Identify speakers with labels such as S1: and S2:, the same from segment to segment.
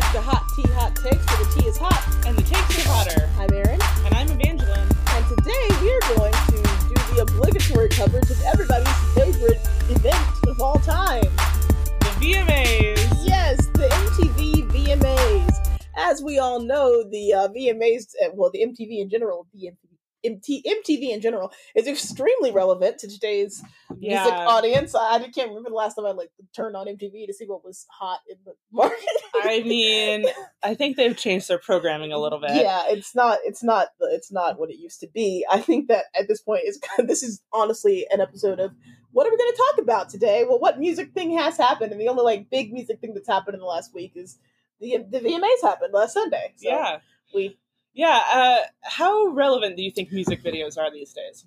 S1: back to Hot Tea Hot Takes, where the tea is hot.
S2: And the takes are hotter.
S1: I'm Erin,
S2: And I'm Evangeline.
S1: and today we are going to do the obligatory coverage of everybody's favorite event of all time.
S2: The VMAs.
S1: Yes, the MTV VMAs. As we all know, the uh, VMAs, uh, well, the MTV in general, the MTV, MT, MTV in general, is extremely relevant to today's music audience. I, I can't remember the last time I like turned on MTV to see what was hot in the market.
S2: I mean, I think they've changed their programming a little bit.
S1: yeah, it's not, it's not, the- it's not what it used to be. I think that at this point, is this is honestly an episode of what are we going to talk about today? Well, what music thing has happened? And the only like big music thing that's happened in the last week is the the VMAs happened last Sunday. So
S2: yeah.
S1: we
S2: Yeah. Uh, how relevant do you think music videos are these days?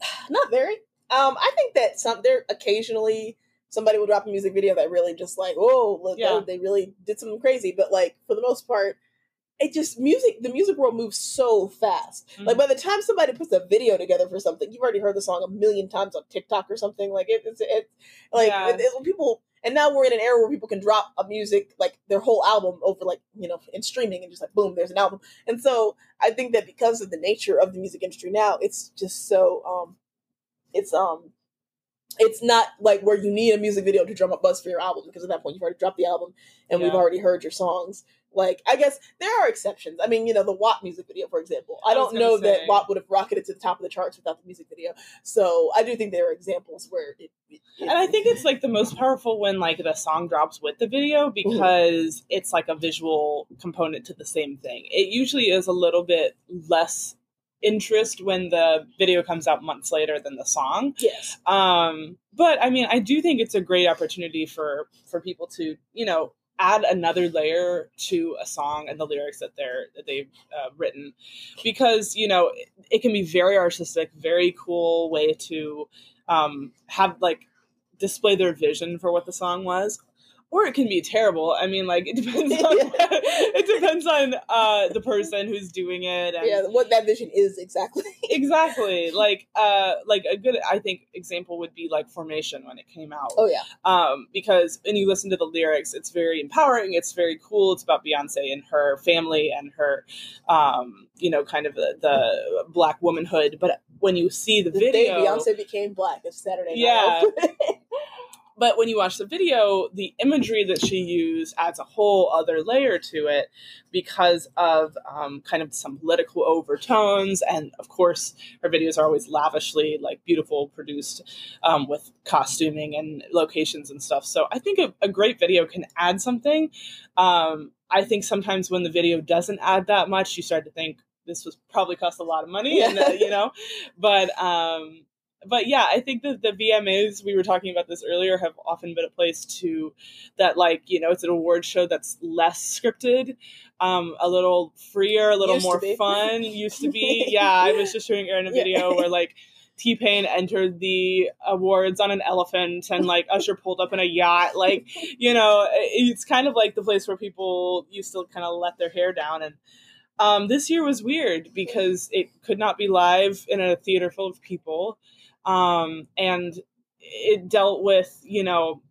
S1: not very. Um, I think that some there occasionally somebody will drop a music video that really just like, oh, look,
S2: Yeah.
S1: they really did something crazy. But like for the most part, it just music. The music world moves so fast. Like
S2: Mhm.
S1: by the time somebody puts a video together for something, you've already heard the song a million times on TikTok or something. Like it, it's it's like
S2: Yeah.
S1: it, when people. And now we're in an era where people can drop a music like their whole album over like you know in streaming and just like boom, there's an album. And so I think that because of the nature of the music industry now, it's just so um, it's um, it's not like where you need a music video to drum up buzz for your album because at that point you've already dropped the album and we've already heard your songs. Like I guess there are exceptions. I mean, you know, the WAP music video, for example. I,
S2: I
S1: don't know that
S2: say.
S1: WAP would have rocketed to the top of the charts without the music video. So I do think there are examples where it. it
S2: And I think it's like the most powerful when like the song drops with the video because it's like a visual component to the same thing. It usually is a little bit less interest when the video comes out months later than the song.
S1: yes.
S2: Um, but I mean, I do think it's a great opportunity for for people to you know add another layer to a song and the lyrics that they're that they've uh, written because you know it, it can be very artistic, very cool way to um, have like display their vision for what the song was. Or it can be terrible. I mean, like it depends on it depends on uh, the person who's doing it. And,
S1: Yeah, what that vision is exactly.
S2: exactly like uh like a good i think example would be like formation when it came out
S1: oh yeah.
S2: um because when you listen to the lyrics it's very empowering it's very cool it's about beyonce and her family and her um you know kind of the, the black womanhood but when you see the,
S1: The
S2: video
S1: day Beyonce became black It's Saturday night.
S2: Yeah. But when you watch the video the imagery that she used adds a whole other layer to it because of um, kind of some political overtones. And of course her videos are always lavishly like beautiful produced um, with costuming and locations and stuff. So i think a, a great video can add something. Um, i think sometimes when the video doesn't add that much you start to think this was probably cost a lot of money and uh, you know? But um but yeah, I think that the VMAs we were talking about this earlier have often been a place to that like you know it's an award show that's less scripted, um, a little freer, a little
S1: Used
S2: more fun. Used to be, yeah. I was just showing Erin a
S1: Yeah.
S2: video where like T Pain entered the awards on an elephant and like Usher pulled up in a yacht. Like you know, it's kind of like the place where people used to kind of let their hair down and. Um, this year was weird because it could not be live in a theater full of people um, and it dealt with you know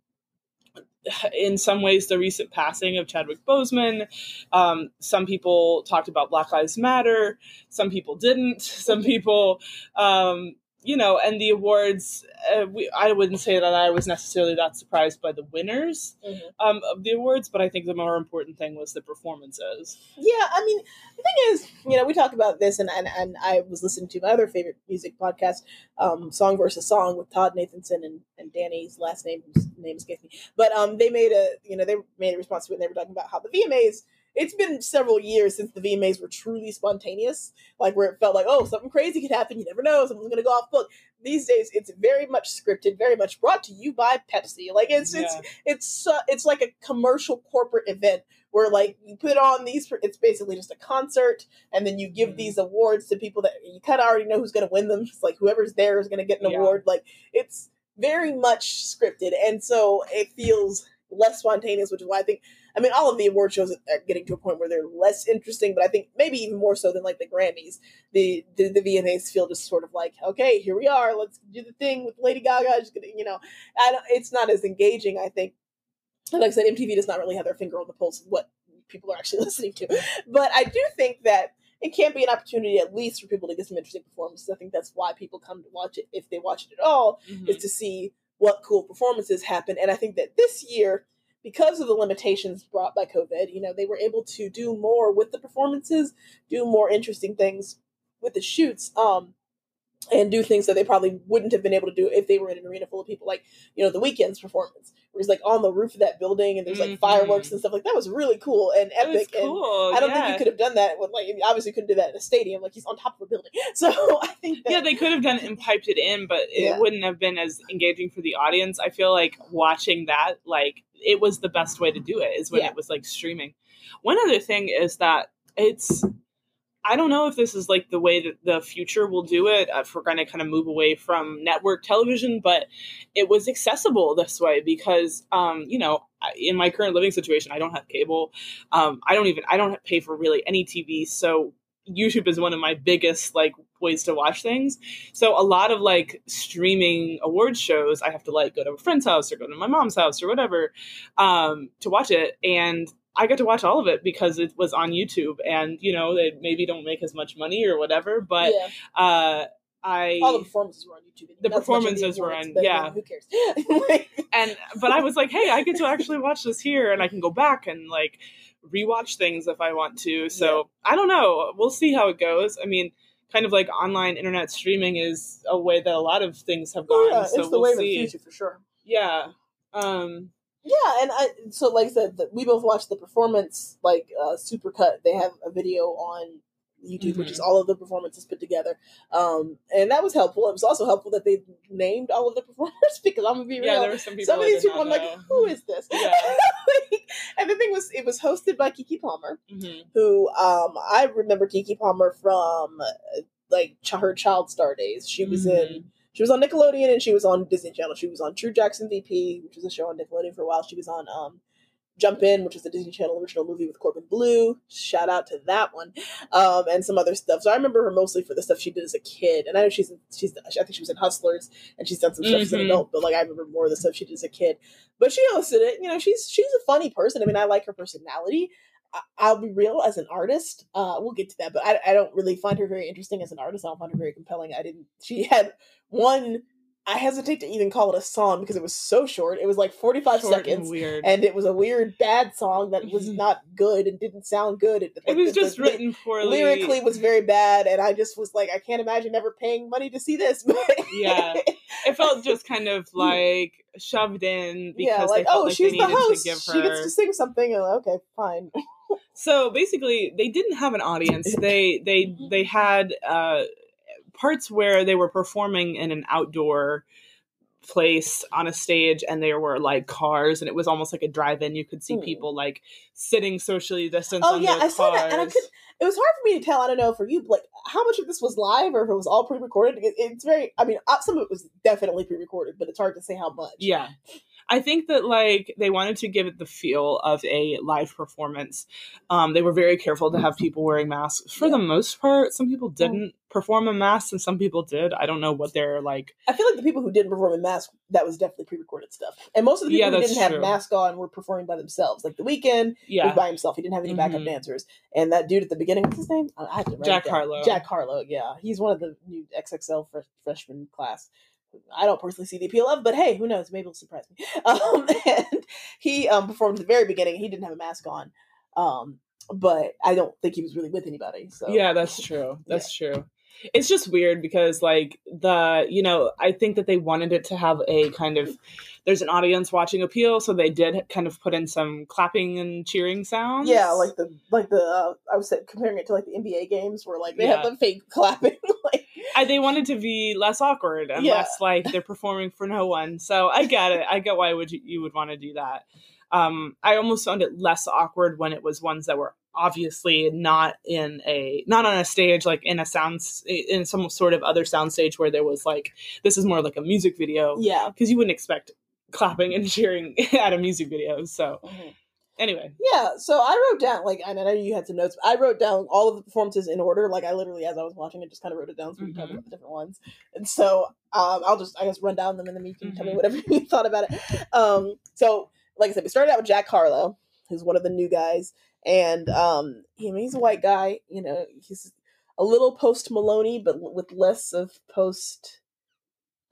S2: in some ways the recent passing of Chadwick Boseman. Um, some people talked about Black Lives Matter. Some people didn't. Some people, um, you know, and the awards. Uh, we, I wouldn't say that I was necessarily that surprised by the winners
S1: Mhm.
S2: um, of the awards, but I think the more important thing was the performances.
S1: Yeah, I mean, the thing is, you know, we talk about this, and and, and I was listening to my other favorite music podcast, um, Song versus Song, with Todd Nathanson and, and Danny's last name name escapes me. But um, they made a, you know, they made a response to it, and they were talking about how the VMAs. It's been several years since the VMAs were truly spontaneous, like where it felt like, oh, something crazy could happen. You never know, someone's gonna go off book. These days, it's very much scripted, very much brought to you by Pepsi. Like it's it's
S2: Yeah.
S1: it's uh, it's like a commercial corporate event where like you put on these it's basically just a concert and then you give
S2: Mhm.
S1: these awards to people that you kind of already know who's going to win them it's like whoever's there is going to get an
S2: Yeah.
S1: award like it's very much scripted and so it feels less spontaneous which is why i think i mean all of the award shows are getting to a point where they're less interesting but i think maybe even more so than like the grammys the the, the vmas feel just sort of like okay here we are let's do the thing with lady gaga just gonna you know I don't, it's not as engaging i think and like I said, MTV does not really have their finger on the pulse of what people are actually listening to. But I do think that it can be an opportunity at least for people to get some interesting performances. I think that's why people come to watch it if they watch it at all,
S2: Mhm.
S1: is to see what cool performances happen. And I think that this year, because of the limitations brought by COVID, you know, they were able to do more with the performances, do more interesting things with the shoots. Um, and do things that they probably wouldn't have been able to do if they were in an arena full of people, like you know the Weeknd's performance, where he's like on the roof of that building and there's like
S2: Mhm.
S1: fireworks and stuff like that was really cool and epic. And
S2: cool.
S1: I don't think you could have done that with like obviously couldn't do that in a stadium, like he's on top of a building. So I think that
S2: yeah, they could have done it and piped it in, but it
S1: Yeah.
S2: wouldn't have been as engaging for the audience. I feel like watching that, like, it was the best way to do it, is when
S1: Yeah.
S2: it was like streaming. One other thing is that it's, I don't know if this is like the way that the future will do it, uh, if we're going to kind of move away from network television, but it was accessible this way because, um, you know, in my current living situation, I don't have cable. Um, I don't even, I don't pay for really any TV. So YouTube is one of my biggest like ways to watch things. So a lot of like streaming award shows, I have to like go to a friend's house or go to my mom's house or whatever um, to watch it, and I got to watch all of it because it was on YouTube. And you know they maybe don't make as much money or whatever, but
S1: yeah,
S2: uh, I
S1: all the performances were on YouTube.
S2: The performances were on- yeah.
S1: who cares?
S2: And but I was like, hey, I get to actually watch this here, and I can go back and like rewatch things if I want to. So I don't know. We'll see how it goes. I mean, kind of like online internet streaming is a way that a lot of things have gone.
S1: yeah,
S2: so
S1: it's the
S2: we'll
S1: way of the future for sure.
S2: Yeah. Um.
S1: Yeah, and I so like I said, we both watched the performance like uh, supercut. They have a video on YouTube, which is
S2: Mm-hmm.
S1: all of the performances put together, um, and that was helpful. It was also helpful that they named all of the performers because I'm gonna be
S2: Yeah,
S1: real.
S2: there were some people.
S1: Some of these people, I'm like, who is this?
S2: Yeah.
S1: and the thing was, it was hosted by Keke Palmer,
S2: Mhm.
S1: who um, I remember Keke Palmer from uh, like her Child Star days. She was
S2: Mhm.
S1: in she was on Nickelodeon and she was on Disney Channel. She was on True Jackson VP, which was a show on Nickelodeon for a while. She was on um, Jump In, which was the Disney Channel original movie with Corbin Bleu. Shout out to that one, um, and some other stuff. So I remember her mostly for the stuff she did as a kid. And I know she's she's I think she was in Hustlers and she's done some stuff as an
S2: Mhm.
S1: adult. But like I remember more of the stuff she did as a kid. But she hosted it. You know, she's she's a funny person. I mean, I like her personality. I'll be real as an artist. Uh, we'll get to that, but I, I don't really find her very interesting as an artist. I don't find her very compelling. I didn't. She had one. I hesitate to even call it a song because it was so short. It was like forty five
S2: and
S1: seconds,
S2: weird.
S1: and it was a weird bad song that was
S2: Mhm.
S1: not good and didn't sound good. It,
S2: it was
S1: the-
S2: just
S1: the-
S2: written poorly.
S1: lyrically was very bad, and I just was like, I can't imagine ever paying money to see this.
S2: Yeah. It felt just kind of like shoved in because
S1: yeah, like oh,
S2: like
S1: she's the host. She gets to sing something. And, okay, fine.
S2: So basically, they didn't have an audience. They they they had uh, parts where they were performing in an outdoor place on a stage, and there were like cars, and it was almost like a drive-in. You could see
S1: Hmm.
S2: people like sitting socially distanced.
S1: Oh
S2: on
S1: yeah,
S2: their
S1: I saw that, and I
S2: cars.
S1: could. It was hard for me to tell. I don't know for you, but like how much of this was live or if it was all pre-recorded. It, it's very. I mean, uh, some of it was definitely pre-recorded, but it's hard to say how much.
S2: Yeah. I think that like they wanted to give it the feel of a live performance. Um, they were very careful to have people wearing masks for the most part. Some people didn't perform in masks, and some people did. I don't know what they're like.
S1: I feel like the people who didn't perform in mask, that was definitely pre-recorded stuff, and most of the people
S2: Yeah,
S1: who didn't have
S2: true.
S1: mask on were performing by themselves. Like the Weeknd, he was
S2: Yeah,
S1: by himself. He didn't have any backup
S2: Mhm.
S1: dancers. And that dude at the beginning, what's his name? I I have to write it
S2: Jack. Harlow.
S1: Jack Harlow. Yeah, he's one of the new XXL fresh, freshman class. I don't personally see the appeal of, but hey, who knows? Maybe it'll surprise me. Um, and he um, performed at the very beginning. He didn't have a mask on, um, but I don't think he was really with anybody. So
S2: yeah, that's true. That's true. It's just weird because like the you know I think that they wanted it to have a kind of there's an audience watching appeal, so they did kind of put in some clapping and cheering sounds.
S1: Yeah, like the like the uh, I was comparing it to like the NBA games where like they have the fake clapping. like
S2: I, they wanted to be less awkward and
S1: Yeah.
S2: less like they're performing for no one. So I get it. I get why would you, you would want to do that. Um, I almost found it less awkward when it was ones that were obviously not in a not on a stage like in a sound in some sort of other sound stage where there was like this is more like a music video
S1: yeah.
S2: because you wouldn't expect clapping and cheering at a music video. So anyway,
S1: Yeah, so I wrote down like and I know you had some notes. But I wrote down all of the performances in order. Like I literally, as I was watching it, just kind of wrote it down so we can talk
S2: Mhm.
S1: about the different ones. And so um, I'll just I guess run down them and then you can tell me
S2: Mhm.
S1: whatever you thought about it. Um, so like I said, we started out with Jack Harlow, who's one of the new guys, and um, he, he's a white guy. You know, he's a little post Maloney, but with less of post.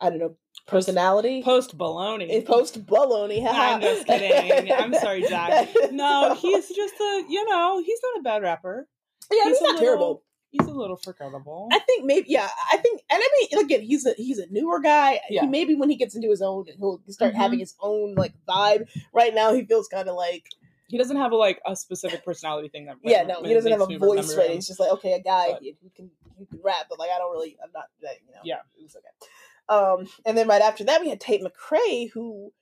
S1: I don't know personality.
S2: Post baloney.
S1: Post baloney.
S2: I'm just kidding. I'm sorry, Jack. No, he's just a you know he's not a bad rapper.
S1: Yeah, he's,
S2: He's
S1: not
S2: little-
S1: terrible.
S2: He's a little forgettable.
S1: I think maybe yeah. I think and I mean again he's a he's a newer guy.
S2: Yeah.
S1: He maybe when he gets into his own he'll start
S2: Mhm.
S1: having his own like vibe. Right now he feels kind of like
S2: He doesn't have a like a specific personality thing that.
S1: yeah no he doesn't have a voice right.
S2: him.
S1: He's just like okay a guy
S2: But-
S1: who can who can rap but like I don't really I'm not that you know
S2: Yeah.
S1: it was okay. Um and then right after that we had Tate McRae who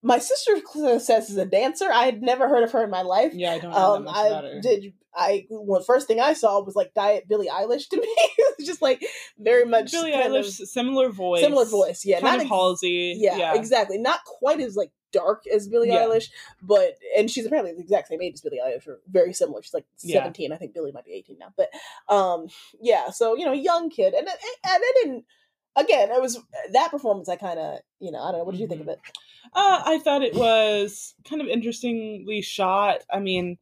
S1: my sister says is a dancer. I had never heard of her in my life.
S2: Yeah, I don't know
S1: Um, I
S2: her.
S1: did. I well, first thing I saw was like Diet Billie Eilish to me. it was just like very much
S2: Billie
S1: kind of-
S2: Eilish, similar voice,
S1: similar voice. Yeah,
S2: kind
S1: not
S2: of Halsey.
S1: yeah, exactly. Not quite as like dark as Billie
S2: Yeah.
S1: Eilish, but and she's apparently the exact same age as Billie Eilish, or very similar. She's like
S2: Yeah.
S1: seventeen. I think Billie might be eighteen now, but um, yeah. So you know, young kid, and and it didn't. Again, it was that performance. I kind of, you know, I don't know. What did you think of it?
S2: Uh, I thought it was kind of interestingly shot. I mean,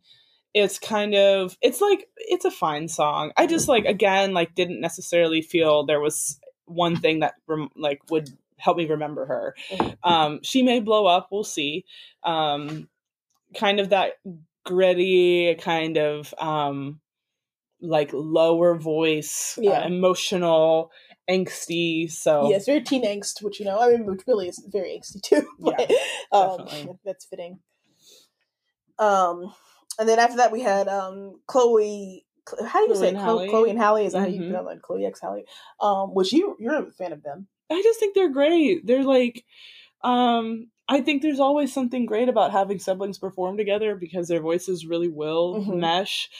S2: it's kind of it's like it's a fine song. I just like again like didn't necessarily feel there was one thing that rem- like would help me remember her.
S1: Mhm.
S2: Um, she may blow up. We'll see. Um, kind of that gritty kind of um like lower voice,
S1: Yeah.
S2: uh, emotional, angsty. So
S1: Yes, very teen angst, which you know, I mean, which Billie is very angsty too. but, um,
S2: definitely.
S1: that's fitting. Um, and then after that we had um Chloe. How do you
S2: Chloe
S1: say
S2: and.
S1: Chloe, Chloe and Halle? Is that how you
S2: Mhm.
S1: pronounce it? Chloe X Halle. Um, which you you're a fan of them.
S2: I just think they're great. They're like, um, I think there's always something great about having siblings perform together because their voices really will
S1: Mhm.
S2: mesh.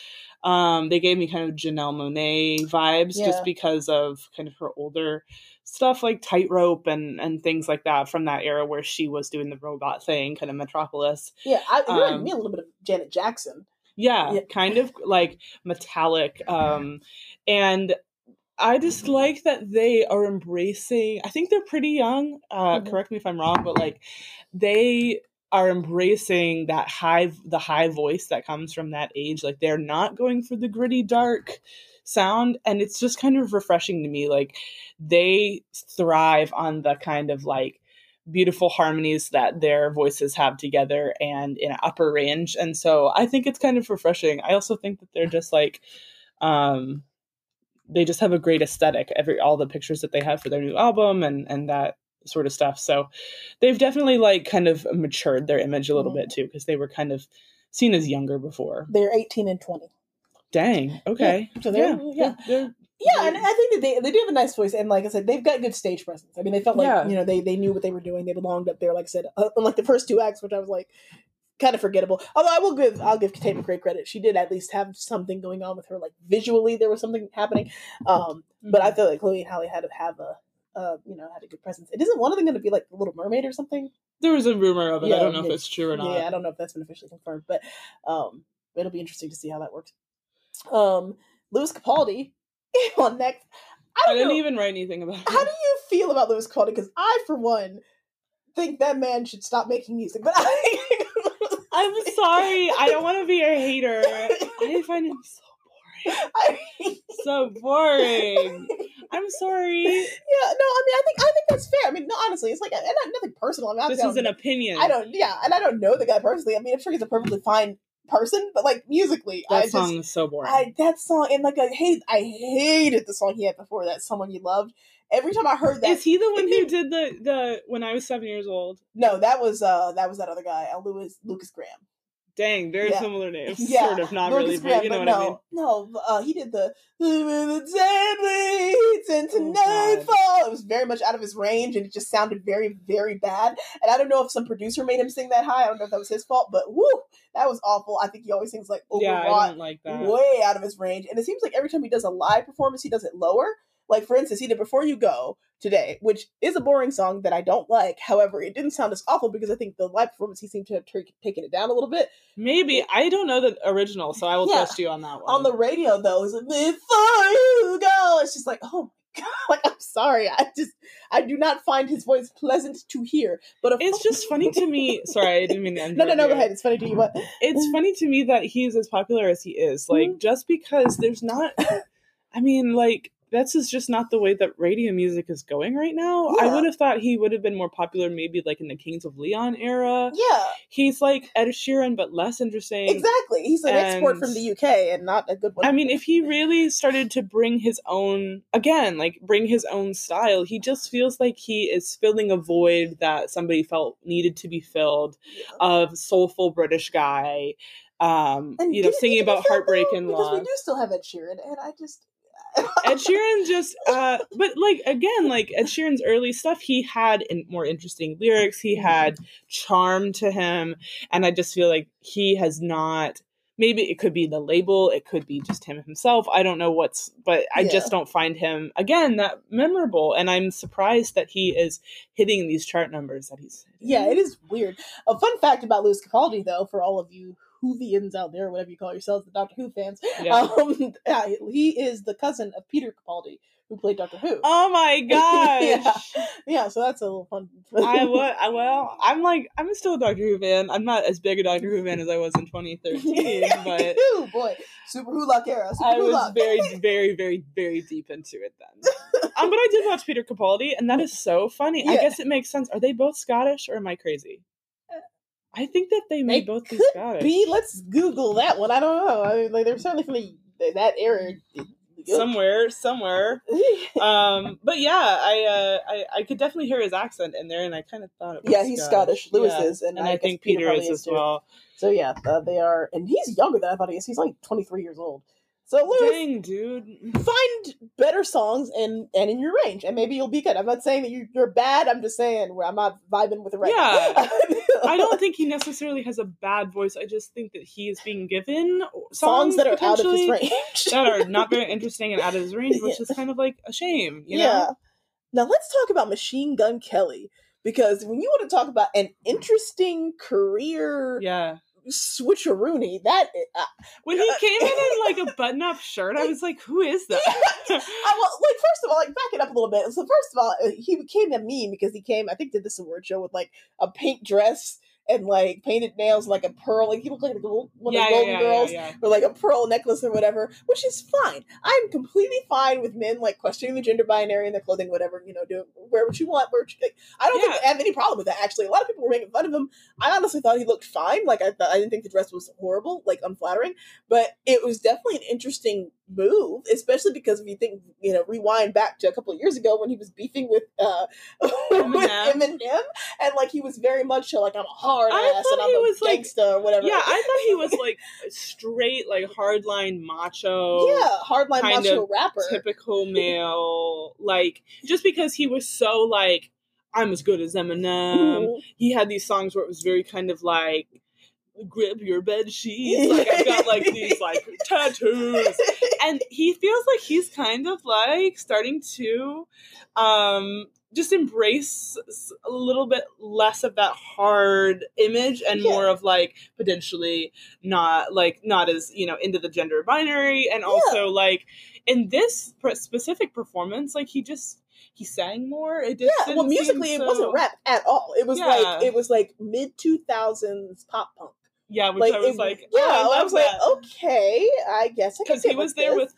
S2: Um, they gave me kind of Janelle Monáe vibes
S1: Yeah.
S2: just because of kind of her older stuff like Tightrope and and things like that from that era where she was doing the robot thing, kind of Metropolis.
S1: Yeah, I, it reminded
S2: Um,
S1: me a little bit of Janet Jackson.
S2: Yeah,
S1: Yeah.
S2: kind of like metallic. Um, and I just like that they are embracing. I think they're pretty young. Uh,
S1: Mhm.
S2: Correct me if I'm wrong, but like they are embracing that high, the high voice that comes from that age. Like they're not going for the gritty, dark sound, and it's just kind of refreshing to me. Like they thrive on the kind of like beautiful harmonies that their voices have together and in an upper range and so i think it's kind of refreshing i also think that they're just like um they just have a great aesthetic every all the pictures that they have for their new album and and that sort of stuff so they've definitely like kind of matured their image a little
S1: Mhm.
S2: bit too because they were kind of seen as younger before
S1: They're eighteen and twenty.
S2: dang okay
S1: so they're-
S2: yeah
S1: yeah.
S2: they're-
S1: Yeah, and I think that they they do have a nice voice, and like I said, they've got good stage presence. I mean, they felt like
S2: Yeah.
S1: you know they they knew what they were doing. They belonged up there. Like I said, uh, unlike the first two acts, which I was like kind of forgettable. Although I will give I'll give Tate McRae credit. She did at least have something going on with her. Like visually, there was something happening. Um, but I feel like Chloe and Halle had to have a. Uh, you know, had a good presence. It isn't one of them going to be like the Little Mermaid or something.
S2: there was a rumor of it
S1: Yeah, i
S2: don't know if it's true or not
S1: Yeah, I don't know if that's been officially confirmed, but um, it'll be interesting to see how that works. Um, Lewis Capaldi on next. I,
S2: I didn't
S1: know.
S2: even write anything about it
S1: How do you feel about Lewis Capaldi? Because I, for one, think that man should stop making music. But I,
S2: I'm sorry. I don't want to be a hater. I find him so boring.
S1: I,
S2: So boring. I'm sorry.
S1: yeah, no, I mean, I think I think that's fair. I mean, no, honestly, it's like and not, nothing personal. I'm not.
S2: This is an opinion.
S1: I don't. Yeah, and I don't know the guy personally. I mean, I'm sure he's a perfectly fine person, but like musically,
S2: That
S1: I just
S2: song is so boring.
S1: I that song and like I hate I hated the song he had before that someone you loved. Every time I heard that,
S2: is he the one who did the the when I was seven years old?
S1: no, that was uh that was that other guy, uh, Louis Lukas Graham.
S2: Dang, very
S1: Yeah.
S2: similar names.
S1: Yeah,
S2: Sort of, not
S1: Lukas
S2: really,
S1: Graham,
S2: but you know
S1: but
S2: what
S1: no,
S2: I mean.
S1: no, uh, he did the bleeds into
S2: Oh,
S1: nightfall. It was very much out of his range, and it just sounded very, very bad. And I don't know if some producer made him sing that high. I don't know if that was his fault, but whoo, that was awful. I think he always sings like
S2: Yeah,
S1: overwrought
S2: don't like that.
S1: way out of his range. And it seems like every time he does a live performance, he does it lower. Like for instance, he did "Before You Go" today, which is a boring song that I don't like. However, it didn't sound as awful because I think the live performance he seemed to have t- taken it down a little bit.
S2: Maybe I don't know the original, so I will
S1: Yeah.
S2: trust you on that one.
S1: On the radio though, it's like "Before You Go." It's just like, oh my god, like I'm sorry, I just I do not find his voice pleasant to hear. But of
S2: It's just funny to me. Sorry, I didn't mean to
S1: no, no, no. Go ahead. It's funny to you. What?
S2: It's funny to me that he's as popular as he is. Like,
S1: Mm-hmm.
S2: just because there's not. I mean, like this is just not the way that radio music is going right now. I would have thought he would have been more popular, maybe like in the Kings of Leon era.
S1: Yeah,
S2: He's like Ed Sheeran, but less interesting.
S1: exactly. He's an export from the UK and not a good one.
S2: I mean, if he really started to bring his own, again, like bring his own style, he just feels like he is filling a void that somebody felt needed to be filled of soulful British guy, um,
S1: And
S2: you know, singing
S1: need to be
S2: about heartbreak
S1: though?
S2: and
S1: because we do still have Ed Sheeran, and I just
S2: Ed Sheeran just, uh, but like again, like Ed Sheeran's early stuff, he had in, more interesting lyrics. He had charm to him, and I just feel like he has not. Maybe it could be the label, it could be just him himself. I don't know what's, but I
S1: Yeah.
S2: just don't find him again that memorable, and I'm surprised that he is hitting these chart numbers that he's. hitting.
S1: yeah, it is weird. A fun fact about Lewis Capaldi, though, for all of you Whovians out there, whatever you call yourselves, the Doctor Who fans,
S2: Yeah.
S1: um, yeah, he is the cousin of Peter Capaldi, who played Doctor Who.
S2: Oh my gosh!
S1: yeah, so that's a little fun.
S2: I would. I, well, I'm like I'm still a Doctor Who fan. I'm not as big a Doctor Who fan as I was in 2013, but
S1: Ooh, boy, Superwholock era. Super
S2: I was very, very, very, very deep into it then. Um, but I did watch Peter Capaldi, and that is so funny. I guess it makes sense. Are they both Scottish, or am I crazy? I think that they may
S1: They
S2: both be Scottish.
S1: be. Let's Google that one. I don't know. I mean, like they're certainly from the, that era.
S2: somewhere, somewhere. Um, but yeah, I, uh, I, I could definitely hear his accent in there, and I kind of thought it was
S1: yeah, he's Scottish. Lewis
S2: Yeah.
S1: is, and,
S2: and
S1: I,
S2: I, think Peter,
S1: probably
S2: is as
S1: too.
S2: well.
S1: So yeah, uh, they are, and he's younger than I thought he is. He's like 23 years old. So Lewis,
S2: Dang, dude.
S1: find better songs and and in your range, and maybe you'll be good. I'm not saying that you, you're bad. I'm just saying where I'm not vibing with the right.
S2: Yeah. I don't think he necessarily has a bad voice. I just think that he is being given songs,
S1: songs that are out of his range.
S2: that are not very interesting and out of his range, which is kind of like a shame. You
S1: yeah.
S2: know?
S1: Now let's talk about Machine Gun Kelly because when you want to talk about an interesting career
S2: Yeah.
S1: Switcheroony, that uh,
S2: When he came in in like a button-up shirt, I was like, "Who is that?"
S1: I, well, like first of all, like back it up a little bit. So first of all, uh, he became a meme because he came. I think did this award show with like a pink dress and like painted nails, like a pearl. Like he looked like a gold, one
S2: yeah,
S1: of the
S2: yeah,
S1: Golden
S2: yeah,
S1: Girls.
S2: yeah, yeah.
S1: Or like a pearl necklace or whatever, which is fine. I'm completely fine with men like questioning the gender binary and their clothing, whatever. You know, do wear what you want. Wear what you, like, I don't think I have any problem with that. Actually, a lot of people were making fun of him. I honestly thought he looked fine. Like I, th- I didn't think the dress was horrible, like unflattering, but it was definitely an interesting move, especially because if you think, you know, rewind back to a couple of years ago when he was beefing with uh with
S2: Eminem.
S1: Eminem, and like he was very much like I'm a hard
S2: I
S1: ass and I'm a
S2: was, like-
S1: or whatever.
S2: Yeah, I thought he was like straight, like hardline macho.
S1: yeah, hardline macho rapper.
S2: typical male like just because he was so like i'm as good as eminem
S1: Mhm.
S2: he had these songs where it was very kind of like grip your bed sheets like i've got like these like tattoos and he feels like he's kind of like starting to um just embrace a little bit less of that hard image and
S1: Yeah.
S2: more of like potentially not like not as you know into the gender binary and also like in this specific performance like he just he sang more it just
S1: yeah, well, musically, it wasn't rap at all. It was
S2: Yeah.
S1: like it was like mid two thousands pop punk.
S2: Yeah which
S1: Like
S2: i was
S1: it-
S2: like
S1: yeah,
S2: oh, I,
S1: I, was
S2: that.
S1: like, okay, I guess
S2: because he was
S1: with
S2: there
S1: this.
S2: with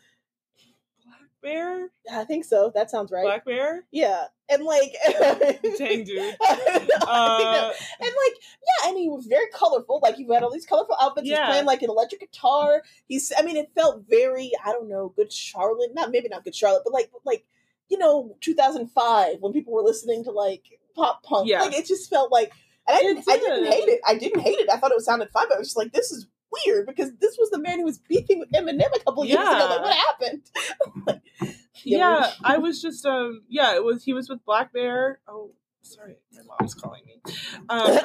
S2: black bear
S1: I think so. That sounds right.
S2: blackbear
S1: Yeah, and like,
S2: Dang, dude.
S1: I think that-
S2: uh,
S1: and like, yeah, and he was very colorful. Like he had all these colorful outfits. He's
S2: Yeah.
S1: playing like an electric guitar. He's, I mean, it felt very, I don't know, good Charlotte. Not maybe not good Charlotte, but like, like you know, 2005 when people were listening to like pop punk.
S2: Yeah.
S1: Like it just felt like, and I didn't, I didn't hate it. I didn't hate it. I thought it sounded fun, but I was just like, this is weird because this was the man who was beefing with Eminem a couple years ago. Like, what happened?
S2: yeah,
S1: Yeah.
S2: I was just um yeah, it was he was with blackbear. Oh, sorry, my mom's calling me. Um,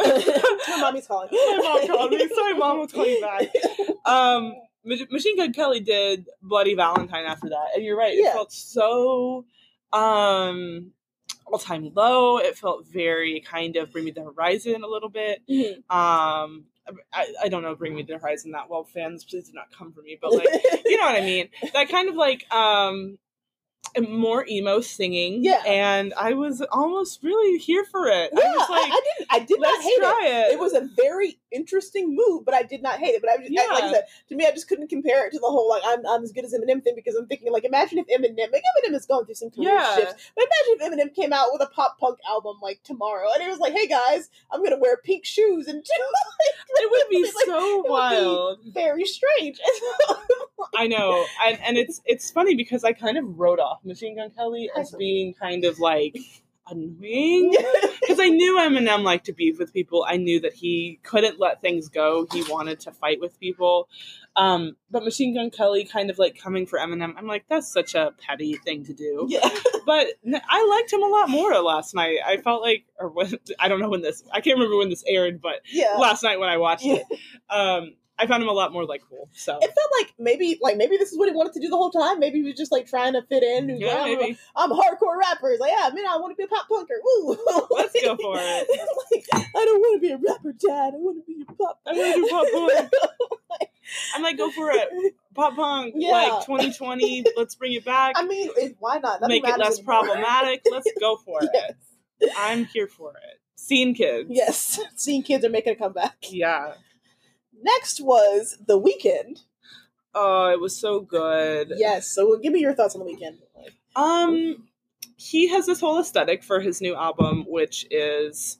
S1: My mommy's calling.
S2: My mom called me. Sorry, Mom, I'll call you back. um, Machine Gun Kelly did Bloody Valentine after that, and you're right. It
S1: Yeah.
S2: felt so um all time low. It felt very kind of Bring Me the Horizon a little bit.
S1: Mhm.
S2: Um, I, I don't know Bring Me the Horizon that well. Fans, please do not come for me. But like, you know what I mean? That kind of like um more emo singing.
S1: Yeah.
S2: and I was almost really here for it.
S1: Yeah,
S2: I was like,
S1: I, I didn't. I did not hate it.
S2: it.
S1: It was a very interesting move, but I did not hate it. But I, was, I like I said, to me, I just couldn't compare it to the whole like I'm, I'm as good as Eminem thing because I'm thinking like imagine if Eminem, like Eminem is going through some career
S2: Yeah.
S1: shifts, but imagine if Eminem came out with a pop punk album like tomorrow, and it was like, hey guys, I'm gonna wear pink shoes and
S2: it would be
S1: Like,
S2: so
S1: it would be
S2: wild.
S1: very strange.
S2: I know, and and it's it's funny because I kind of wrote off Machine Gun Kelly as being kind of like annoying because I knew Eminem liked to beef with people. I knew that he couldn't let things go. He wanted to fight with people. Um, but Machine Gun Kelly kind of like coming for Eminem. I'm like, that's such a petty thing to do.
S1: yeah,
S2: But I liked him a lot more last night. I felt like, or when, I don't know when this, I can't remember when this aired, but
S1: yeah.
S2: last night when I watched
S1: Yeah.
S2: it, um, I found him a lot more likable. So
S1: It felt like maybe, like maybe this is what he wanted to do the whole time. Maybe he was just like trying to fit in.
S2: Yeah,
S1: like, I'm, a-
S2: maybe
S1: I'm a hardcore rapper. He's like, yeah, man, I want to be a pop punker. Woo!
S2: let's go for it.
S1: Like, I don't want to be a rapper, Dad. I want to be a pop.
S2: I want to do pop punk. I'm like, go for it, pop punk.
S1: Yeah.
S2: Like 2020, let's bring it back.
S1: I mean, it, why not? Nothing
S2: make it less
S1: anymore.
S2: problematic. Let's go for
S1: Yes.
S2: it. I'm here for it. Scene kids.
S1: Yes, seeing kids are making a comeback.
S2: Yeah.
S1: Next was the Weeknd.
S2: Oh, it was so good.
S1: Yes. So give me your thoughts on the Weeknd.
S2: Um, he has this whole aesthetic for his new album, which is,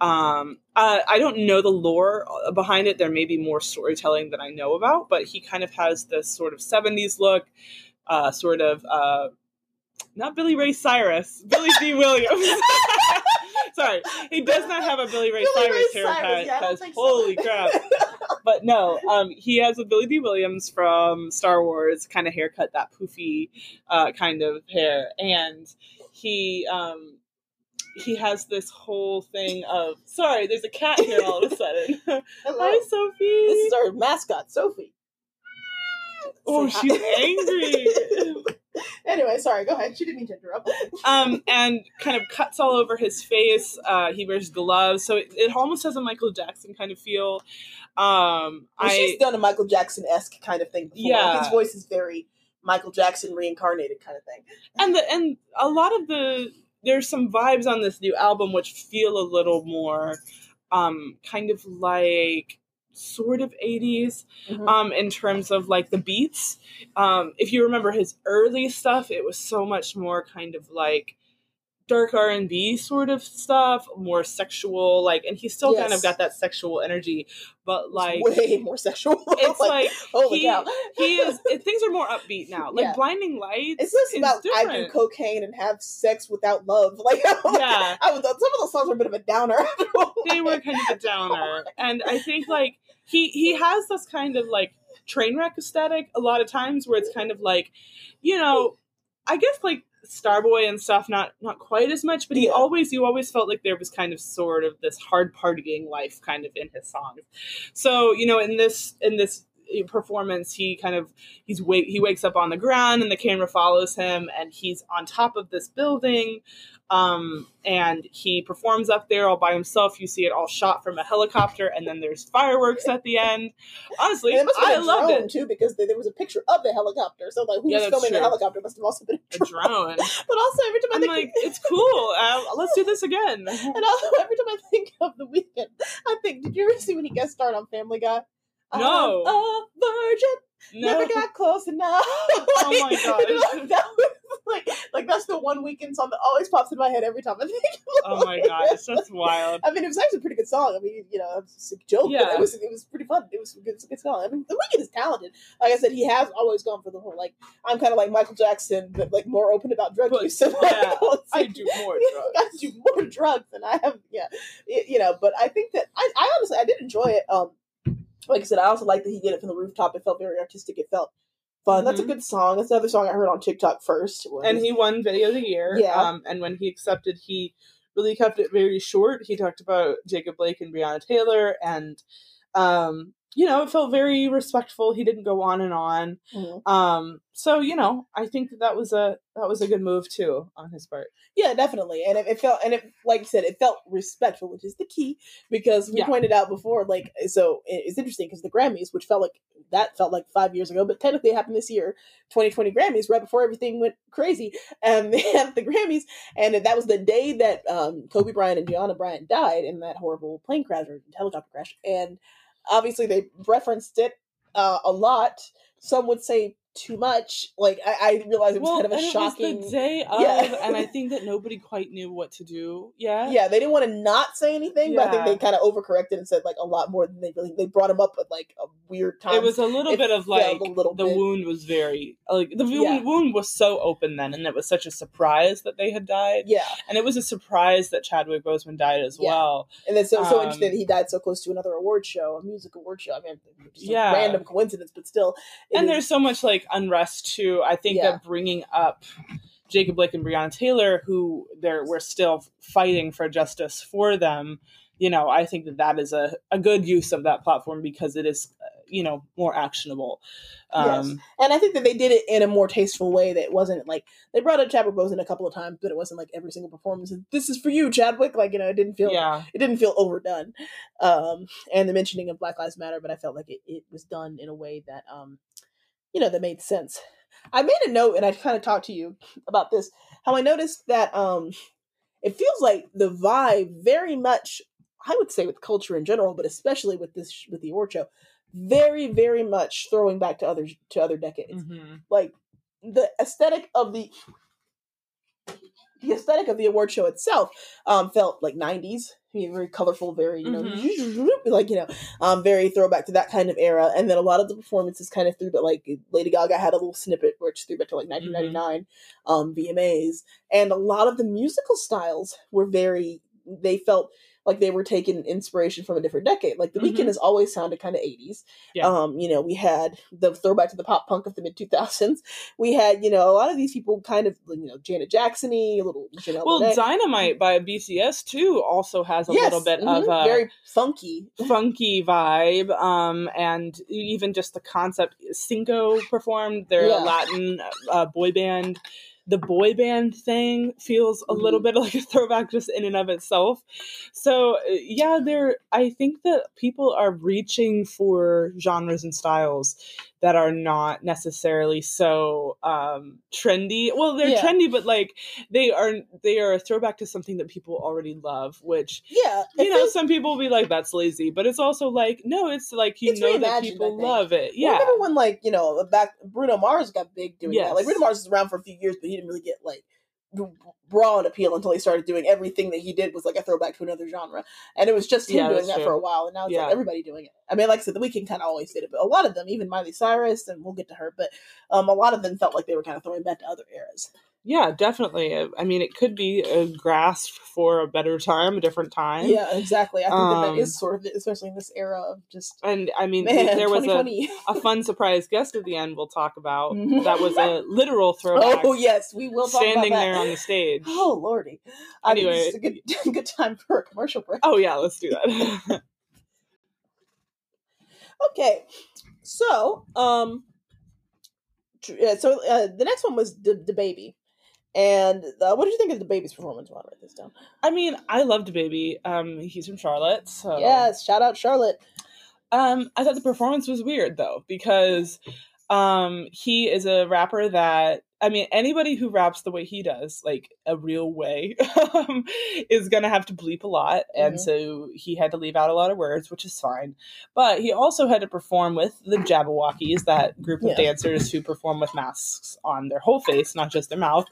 S2: um, uh, I don't know the lore behind it. There may be more storytelling that I know about, but he kind of has this sort of '70s look, uh, sort of, uh, not Billy Ray Cyrus, Billy Dee Williams. Sorry, he does not have a Billy Ray
S1: Billy
S2: Cyrus
S1: Ray
S2: haircut.
S1: Cyrus, yeah, I don't
S2: 'cause
S1: think so.
S2: holy crap! but no, um, he has a Billy Dee Williams from Star Wars kind of haircut, that poofy uh, kind of hair, and he um, he has this whole thing of sorry, there's a cat here all of a sudden.
S1: Hello.
S2: Hi, Sophie.
S1: This is our mascot, Sophie.
S2: oh, she's angry.
S1: anyway, sorry. Go ahead. She didn't mean to interrupt.
S2: um, and kind of cuts all over his face. Uh, he wears gloves, so it, it almost has a Michael Jackson kind of feel. Um,
S1: Well,
S2: I
S1: she's done a Michael Jackson esque kind of thing before.
S2: Yeah.
S1: Like, his voice is very Michael Jackson reincarnated kind of thing.
S2: and the and a lot of the there's some vibes on this new album which feel a little more um kind of like sort of 80s
S1: Mhm.
S2: um in terms of like the beats um if you remember his early stuff it was so much more kind of like dark r&b sort of stuff more sexual like and he still kind of got that sexual energy but like
S1: It's way more sexual.
S2: it's like
S1: holy
S2: he, he is it, things are more upbeat now like
S1: Yeah.
S2: blinding lights
S1: It's
S2: just
S1: about I do cocaine and have sex without love. Like,
S2: Yeah.
S1: I was, some of those songs were a bit of a downer.
S2: they were kind of a downer and i think like he he has this kind of like train wreck aesthetic a lot of times where it's kind of like you know i guess like starboy and stuff not not quite as much but he
S1: Yeah.
S2: always you always felt like there was kind of sort of this hard partying life kind of in his songs so you know in this in this performance he kind of he's wake he wakes up on the ground and the camera follows him and he's on top of this building um and he performs up there all by himself. You see it all shot from a helicopter and then there's fireworks at the end. Honestly
S1: And it must have
S2: i
S1: been a
S2: loved
S1: drone
S2: it.
S1: too because there was a picture of the helicopter. So like, who's
S2: Yeah,
S1: filming the helicopter? Must have also been a
S2: a
S1: drone.
S2: drone.
S1: But also every time I
S2: i'm
S1: think,
S2: like it's cool. Uh, let's do this again.
S1: And also every time I think of the Weeknd, I think, did you ever see when he guest starred on Family Guy?
S2: No.
S1: A virgin.
S2: no
S1: Never got close enough.
S2: Oh my
S1: like, that was like, like that's the one Weeknd song that always pops in my head every time I think.
S2: oh my gosh that's wild
S1: I mean, it was actually a pretty good song. I mean, you know, it's a joke, but
S2: Yeah.
S1: it was it was pretty fun. It was a good, it's a good song. I mean, the Weeknd is talented. Like I said, he has always gone for the whole like I'm kind of like Michael Jackson, but like more open about drug
S2: But,
S1: use.
S2: Yeah, i
S1: like,
S2: do more drugs.
S1: I do more drugs than I have. Yeah, It- you know. But I think that I, I honestly I did enjoy it. Um, like I said, I also like that he did it from the rooftop. It felt very artistic. It felt fun. That's a
S2: Mhm.
S1: good song. That's another song I heard on TikTok first. where
S2: and he won video of the year.
S1: Yeah.
S2: Um, and when he accepted, he really kept it very short. He talked about Jacob Blake and Breonna Taylor, and um, you know, it felt very respectful. He didn't go on and on.
S1: Mhm.
S2: Um, so you know, I think that, that was a that was a good move too on his part.
S1: Yeah, definitely, and it, it felt, and it, like you said, it felt respectful, which is the key, because we
S2: Yeah.
S1: pointed out before, like, so it- it's interesting because the Grammys, which felt like that felt like five years ago, but technically it happened this year, 2020 Grammys, right before everything went crazy, and they had the Grammys, and that was the day that um, Kobe Bryant and Gianna Bryant died in that horrible plane crash or helicopter crash, and obviously they referenced it uh, a lot. Some would say too much. Like I, I realized it was kind of a shocking.
S2: was the day of,
S1: Yeah.
S2: and I think that nobody quite knew what to do. Yeah,
S1: yeah, they didn't want to not say anything, but I think they kind of overcorrected and said like a lot more than they really. They brought him up at like a weird time.
S2: it was a little
S1: It
S2: bit of like
S1: a little
S2: the
S1: bit-
S2: wound was very like the wound,
S1: Yeah.
S2: wound was so open then, and it was such a surprise that they had died,
S1: yeah,
S2: and it was a surprise that Chadwick Boseman died as
S1: Yeah.
S2: well.
S1: and then so so
S2: Um,
S1: interesting that he died so close to another award show, a music award show. I mean, just
S2: Yeah.
S1: a random coincidence, but still.
S2: and
S1: is-
S2: there's so much like unrest too. I think
S1: Yeah.
S2: that bringing up Jacob Blake and Breonna Taylor, who they're we're still fighting for justice for them. You know, I think that that is a, a good use of that platform because it is, uh, you know, more actionable. Um,
S1: And I think that they did it in a more tasteful way that wasn't like they brought up Chadwick Boseman a couple of times, but it wasn't like every single performance. This is for you, Chadwick. Like you know, it didn't feel
S2: Yeah,
S1: it didn't feel overdone. Um, and the mentioning of Black Lives Matter, but I felt like it, it was done in a way that um, you know, that made sense. I made a note, and I kind of talked to you about this. How I noticed that um, it feels like the vibe very much. I would say with culture in general, but especially with this with the award show, very very much throwing back to other to other decades
S2: Mhm.
S1: like the aesthetic of the the aesthetic of the award show itself um felt like 90s very colorful very you know like you know um very throwback to that kind of era. And then a lot of the performances kind of threw but like lady gaga had a little snippet which threw back to like 1999 um vmas and a lot of the musical styles were very they felt like they were taking inspiration from a different decade like the
S2: Mhm.
S1: Weeknd has always sounded kind of 80s
S2: Yeah.
S1: um, you know, we had the throwback to the pop punk of the mid two thousands. We had, you know, a lot of these people kind of, you know, Janet Jacksony, a little Janelle
S2: Well. Dynamite by BTS too also has a
S1: Yes,
S2: little bit
S1: mhm,
S2: of a
S1: very funky.
S2: funky vibe, um, and even just the concept. CNCO performed their
S1: Yeah.
S2: Latin uh, boy band. The boy band thing feels a little
S1: Mhm.
S2: bit like a throwback just in and of itself. So uh, yeah, there. I think that people are reaching for genres and styles that are not necessarily so um, trendy. Well, they're
S1: Yeah.
S2: trendy, but like they are they are a throwback to something that people already love, which
S1: Yeah,
S2: you know, some people will be like, "That's lazy," but it's also like, no, it's like you
S1: It's
S2: know that people love it.
S1: Well,
S2: Yeah,
S1: Remember when, like, you know, back Bruno Mars got big doing
S2: Yes.
S1: that? Like, Bruno Mars was around for a few years, but he didn't really get like broad appeal until he started doing everything that he did was like a throwback to another genre, and it was just him
S2: Yeah,
S1: doing that
S2: true.
S1: for a while, and now it's
S2: Yeah.
S1: like everybody doing it. I mean, like I said, the Weeknd kind of always did it, but a lot of them, even Miley Cyrus, and we'll get to her, but um, a lot of them felt like they were kind of throwing back to other eras.
S2: Yeah, definitely. I mean, it could be a grasp for a better time, a different time.
S1: Yeah, exactly. I think that
S2: Um,
S1: that is sort of especially in this era of just
S2: and I mean,
S1: man,
S2: there was a,
S1: 2020.
S2: a fun surprise guest at the end. We'll talk about
S1: Mhm.
S2: that was a literal throwback.
S1: oh yes, we will talk
S2: standing
S1: about that.
S2: there on the stage.
S1: Oh lordy! I
S2: Anyway.
S1: this is a good good time for a commercial break.
S2: Oh yeah, let's do that.
S1: Okay, so um, yeah, so uh, the next one was the DaBaby, and uh, what did you think of DaBaby's performance? While I write this down.
S2: I mean, I loved Baby. Um, he's from Charlotte, so
S1: Yes, shout out Charlotte.
S2: Um, I thought the performance was weird though because um he is a rapper that I mean anybody who raps the way he does, like a real way, um, is gonna have to bleep a lot, and
S1: Mhm.
S2: so he had to leave out a lot of words, which is fine. But he also had to perform with the Jabbawockeez, that group of
S1: Yeah.
S2: dancers who perform with masks on their whole face, not just their mouth.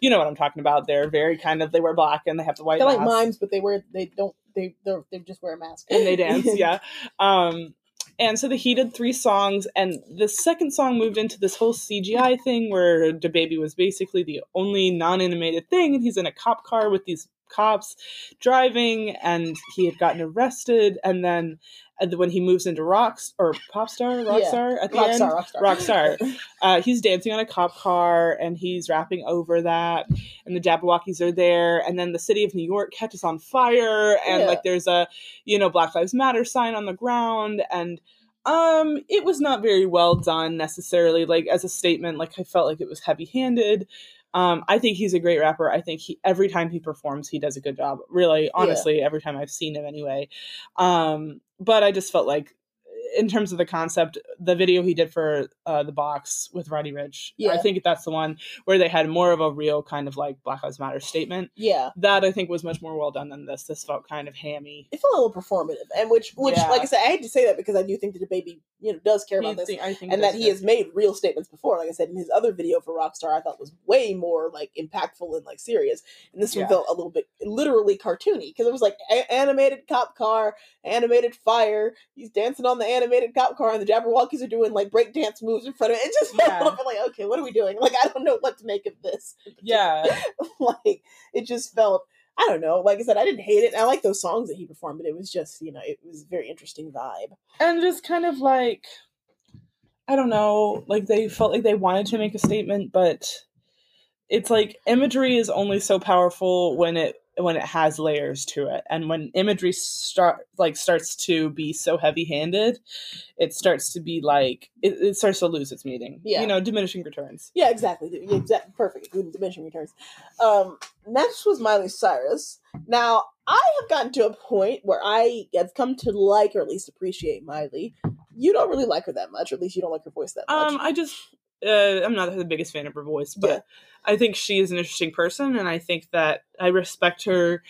S2: You know what I'm talking about? They're very kind of they wear black and they have the white.
S1: They're like mimes, but they wear they don't they they they just wear a mask
S2: and they dance yeah um and so the, he did three songs and the second song moved into this whole cgi thing where DaBaby was basically the only non-animated thing and he's in a cop car with these cops driving and he had gotten arrested and then uh, when he moves into rocks or pop star rock
S1: Yeah.
S2: star at the
S1: Rockstar,
S2: end
S1: rockstar,
S2: Rockstar. uh, he's dancing on a cop car and he's rapping over that and the Jabbawockeez are there and then the city of new york catches on fire and
S1: Yeah.
S2: like there's a you know black lives matter sign on the ground and Um, it was not very well done necessarily. Like as a statement, like I felt like it was heavy handed. Um, I think he's a great rapper. I think he every time he performs, he does a good job. Really, honestly, every time I've seen him anyway. Um, but I just felt like in terms of the concept, the video he did for uh, the box with Roddy Ricch,
S1: Yeah.
S2: I think that's the one where they had more of a real kind of like Black Lives Matter statement.
S1: Yeah.
S2: That I think was much more well done than this. This felt kind of hammy.
S1: It felt a little performative, and which, which,
S2: Yeah.
S1: like I said, I had to say that because I do think that DaBaby, you know, does care about this,
S2: thi- I think
S1: and that he has made real statements before. Like I said, in his other video for Rockstar, I thought was way more like impactful and like serious, and this
S2: Yeah.
S1: one felt a little bit literally cartoony because it was like a- animated cop car, animated fire. He's dancing on the animated cop car, and the Jabbawockeez are doing like break dance moves in front of it. It just felt
S2: Yeah.
S1: like, okay, what are we doing? Like I don't know what to make of this.
S2: Yeah,
S1: like it just felt I don't know. Like I said, I didn't hate it. I like those songs that he performed, but it was just you know it was a very interesting vibe.
S2: and just kind of like I don't know, like they felt like they wanted to make a statement, but it's like imagery is only so powerful when it when it has layers to it and when imagery start like starts to be so heavy handed it starts to be like it, it starts to lose its meaning
S1: Yeah.
S2: you know diminishing returns
S1: Yeah, exactly. Yeah, Exactly. Perfect. diminishing returns. Um, next was Miley Cyrus. Now I have gotten to a point where I have come to like or at least appreciate Miley. You don't really like her that much, or at least you don't like her voice that much.
S2: um i just uh, i'm not the biggest fan of her voice but
S1: Yeah.
S2: i think she is an interesting person and i think that i respect her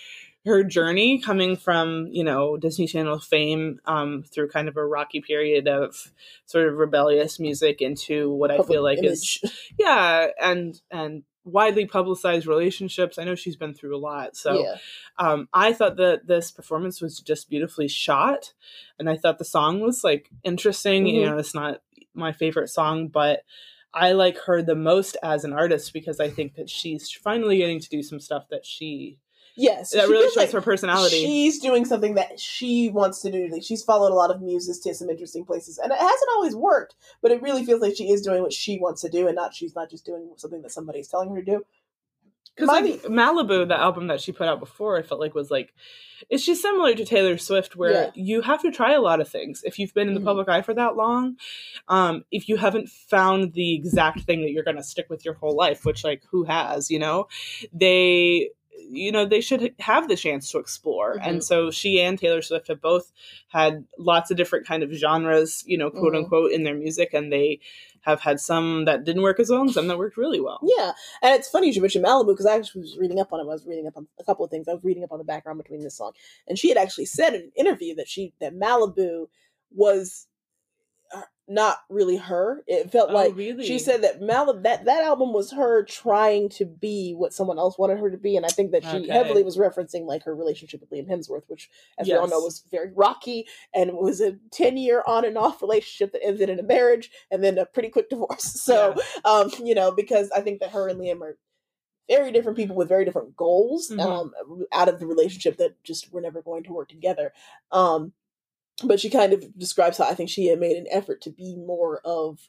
S2: her journey coming from you know disney channel fame um through kind of a rocky period of sort of rebellious music into what i feel like is yeah and and widely publicized relationships i know she's been through a lot so
S1: yeah.
S2: um i thought that this performance was just beautifully shot and i thought the song was like interesting you
S1: Mhm.
S2: know it's not my favorite song but i like her the most as an artist because i think that she's finally getting to do some stuff that she
S1: Yes.
S2: that really shows
S1: like
S2: her personality
S1: She's doing something that she wants to do. Like she's followed a lot of muses to some interesting places, and it hasn't always worked. But it really feels like she is doing what she wants to do, and not she's not just doing something that somebody's telling her to do.
S2: Because like malibu the album that she put out before i felt like was like it's just similar to taylor swift where
S1: Yeah.
S2: you have to try a lot of things if you've been in the
S1: Mhm.
S2: public eye for that long um if you haven't found the exact thing that you're going to stick with your whole life which like who has you know they you know they should have the chance to explore
S1: Mhm.
S2: and so she and taylor swift have both had lots of different kind of genres you know quote
S1: Mhm.
S2: unquote in their music and they have had some that didn't work as well and some that worked really well
S1: Yeah, and it's funny you should mention Malibu because I actually was reading up on it. I was reading up on a couple of things. I was reading up on the background between this song, and she had actually said in an interview that she that Malibu was not really her. It felt
S2: Oh,
S1: like
S2: really?
S1: she said that Malibu that that album was her trying to be what someone else wanted her to be, and I think that she
S2: Okay.
S1: heavily was referencing like her relationship with Liam Hemsworth, which, as we all know, was very rocky and was a ten year on and off relationship that ended in a marriage and then a pretty quick divorce. So, um, you know, because I think that her and Liam are very different people with very different goals
S2: Mhm.
S1: um, out of the relationship that just were never going to work together. Um, but she kind of describes how I think she had made an effort to be more of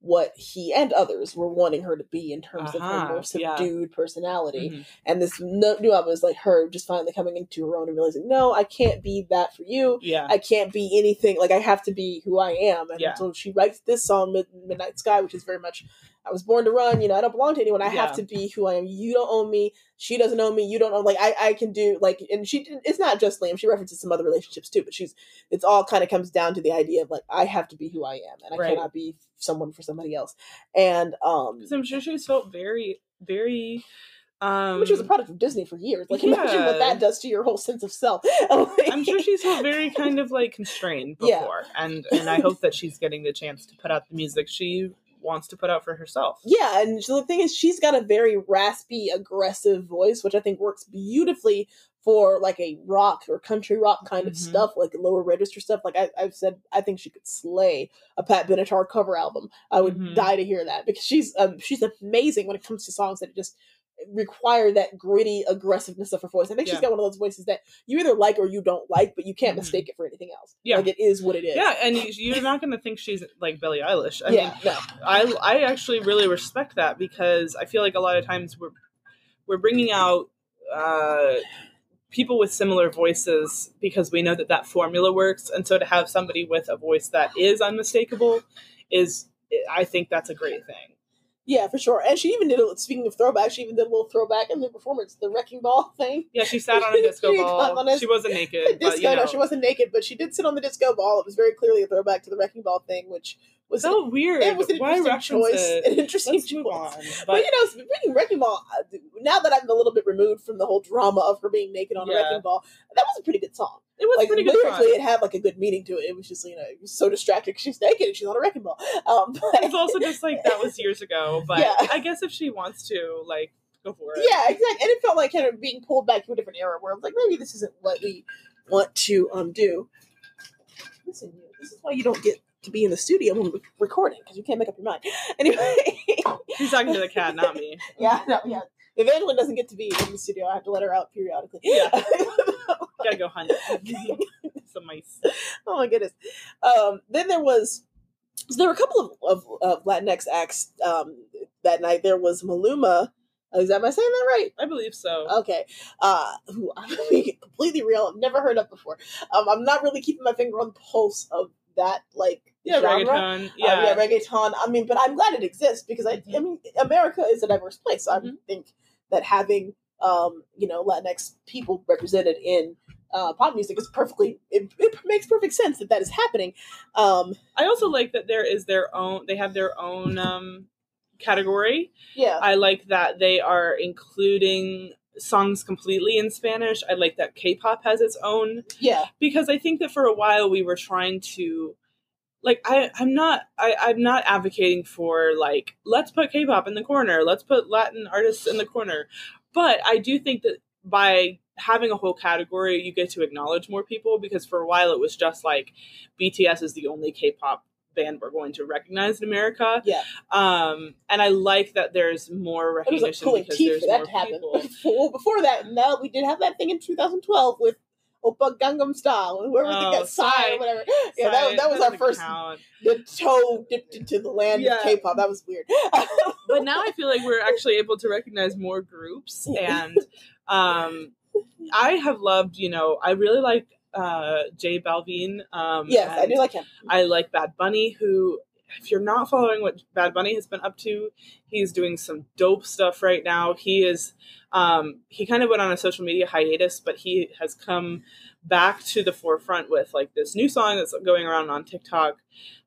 S1: what he and others were wanting her to be in terms of her
S2: Uh-huh,
S1: more
S2: yeah.
S1: subdued personality.
S2: Mhm.
S1: And this no- new album is like her just finally coming into her own and realizing, no, I can't be that for you.
S2: yeah
S1: I can't be anything. Like I have to be who I am. And
S2: Yeah.
S1: so she writes this song, Mid- Midnight Sky, which is very much, I was born to run. You know, I don't belong to anyone. I
S2: Yeah.
S1: have to be who I am. You don't own me. She doesn't own me. You don't own. Like I, I can do. Like, and she. It's not just Liam. She references some other relationships too. But she's. It's all kind of comes down to the idea of like I have to be who I am, and I
S2: Right.
S1: cannot be someone for somebody else. And um,
S2: because I'm sure she's felt very, very. Um,
S1: which was a product of Disney for years. Like imagine what that does to your whole sense of self.
S2: I'm sure she's felt very kind of like constrained
S1: Yeah.
S2: before, and and I hope that she's getting the chance to put out the music she wants to put out for herself.
S1: Yeah, and the thing is, she's got a very raspy, aggressive voice, which I think works beautifully for like a rock or country rock kind of
S2: Mhm.
S1: stuff, like lower register stuff. Like I, I've said, I think she could slay a Pat Benatar cover album. I would
S2: Mhm.
S1: die to hear that because she's um, she's amazing when it comes to songs that just require that gritty aggressiveness of her voice. I think she's got one of those voices that you either like or you don't like, but you can't
S2: Mhm.
S1: mistake it for anything else.
S2: Yeah.
S1: like it is what it is.
S2: Yeah, and you- you're not going to think she's like Billie Eilish. I
S1: yeah,
S2: mean,
S1: no.
S2: I I actually really respect that because I feel like a lot of times we're we're bringing out uh, people with similar voices because we know that that formula works and so to have somebody with a voice that is unmistakable is i think that's a great thing
S1: Yeah, for sure. And she even did a speaking of throwback, she even did a little throwback in the performance, the wrecking ball thing.
S2: yeah she sat on a disco
S1: She
S2: ball
S1: a-
S2: she wasn't naked
S1: The
S2: but
S1: disco,
S2: you know
S1: no, she wasn't naked, but she did sit on the disco ball. It was very clearly a throwback to the wrecking ball thing, which was
S2: so weird
S1: it was an
S2: why
S1: interesting choice.
S2: it
S1: An interesting
S2: let's
S1: choice.
S2: on
S1: But,
S2: but
S1: you know, speaking of wrecking ball, now that I'm a little bit removed from the whole drama of her being naked on a wrecking ball, that was a pretty good song.
S2: It was
S1: like
S2: pretty good
S1: lyrically, it had like a good meaning to it. It was just you know, it was so distracting 'cause she's naked and she's on a wrecking ball. Um, but,
S2: it's also just like that was years ago but
S1: Yeah.
S2: i guess if she wants to like go for it
S1: yeah, exactly. And it felt like kind of being pulled back to a different era where I was like, maybe this isn't what we want to um do. Listen, this is why you don't get to be in the studio when we're recording because you can't make up your mind. Anyway,
S2: he's talking to the cat not me
S1: yeah, no, yeah. Evangeline doesn't get to be in the studio. I have to let her out periodically.
S2: Yeah. Gotta go hunt some mice
S1: oh my goodness. Um, then there was so there were a couple of, of, of Latinx acts um, that night. There was Maluma. Oh, Is that am I saying that right?
S2: i believe so
S1: Okay. Uh, who I'm being completely real. I've never heard of before. Um, I'm not really keeping my finger on the pulse of that like
S2: yeah
S1: genre.
S2: reggaeton
S1: Uh,
S2: yeah
S1: yeah, reggaeton. I mean, but I'm glad it exists because I, I
S2: Mhm.
S1: mean, America is a diverse place. So I
S2: Mhm.
S1: think that having, um, you know, Latinx people represented in uh, pop music is perfectly. It, it makes perfect sense that that is happening. Um,
S2: I also like that there is their own. They have their own um, category.
S1: yeah,
S2: I like that they are including songs completely in Spanish. I like that K-pop has its own
S1: yeah,
S2: because I think that for a while we were trying to like I I'm not I I'm not advocating for like let's put K-pop in the corner, let's put Latin artists in the corner. But I do think that by having a whole category you get to acknowledge more people because for a while it was just like BTS is the only K-pop band we're going to recognize in America.
S1: yeah.
S2: Um and I like that there's more
S1: It was like
S2: recognition
S1: pulling
S2: because
S1: teeth
S2: there's
S1: for that
S2: more
S1: to happen.
S2: people.
S1: well, before that, no, we did have that thing in 2012 with Oppa Gangnam Style, whoever
S2: Oh,
S1: Psy
S2: Psy.
S1: or whatever. Yeah, that, that was our first
S2: count.
S1: the toe dipped into the land
S2: Yeah.
S1: of K-pop. That was weird.
S2: but now I feel like we're actually able to recognize more groups, and um, I have loved. You know, I really like uh, J Balvin. Um,
S1: yes, I do like him.
S2: I like Bad Bunny, who. If you're not following what Bad Bunny has been up to, he's doing some dope stuff right now. He is, um, he kind of went on a social media hiatus, but he has come back to the forefront with like this new song that's going around on TikTok,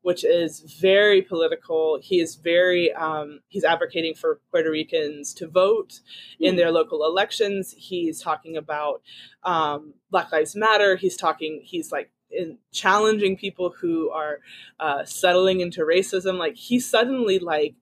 S2: which is very political. He is very um, he's advocating for Puerto Ricans to vote in their local elections. He's talking about um, Black Lives Matter. He's talking. He's like in challenging people who are uh, settling into racism. Like he suddenly like.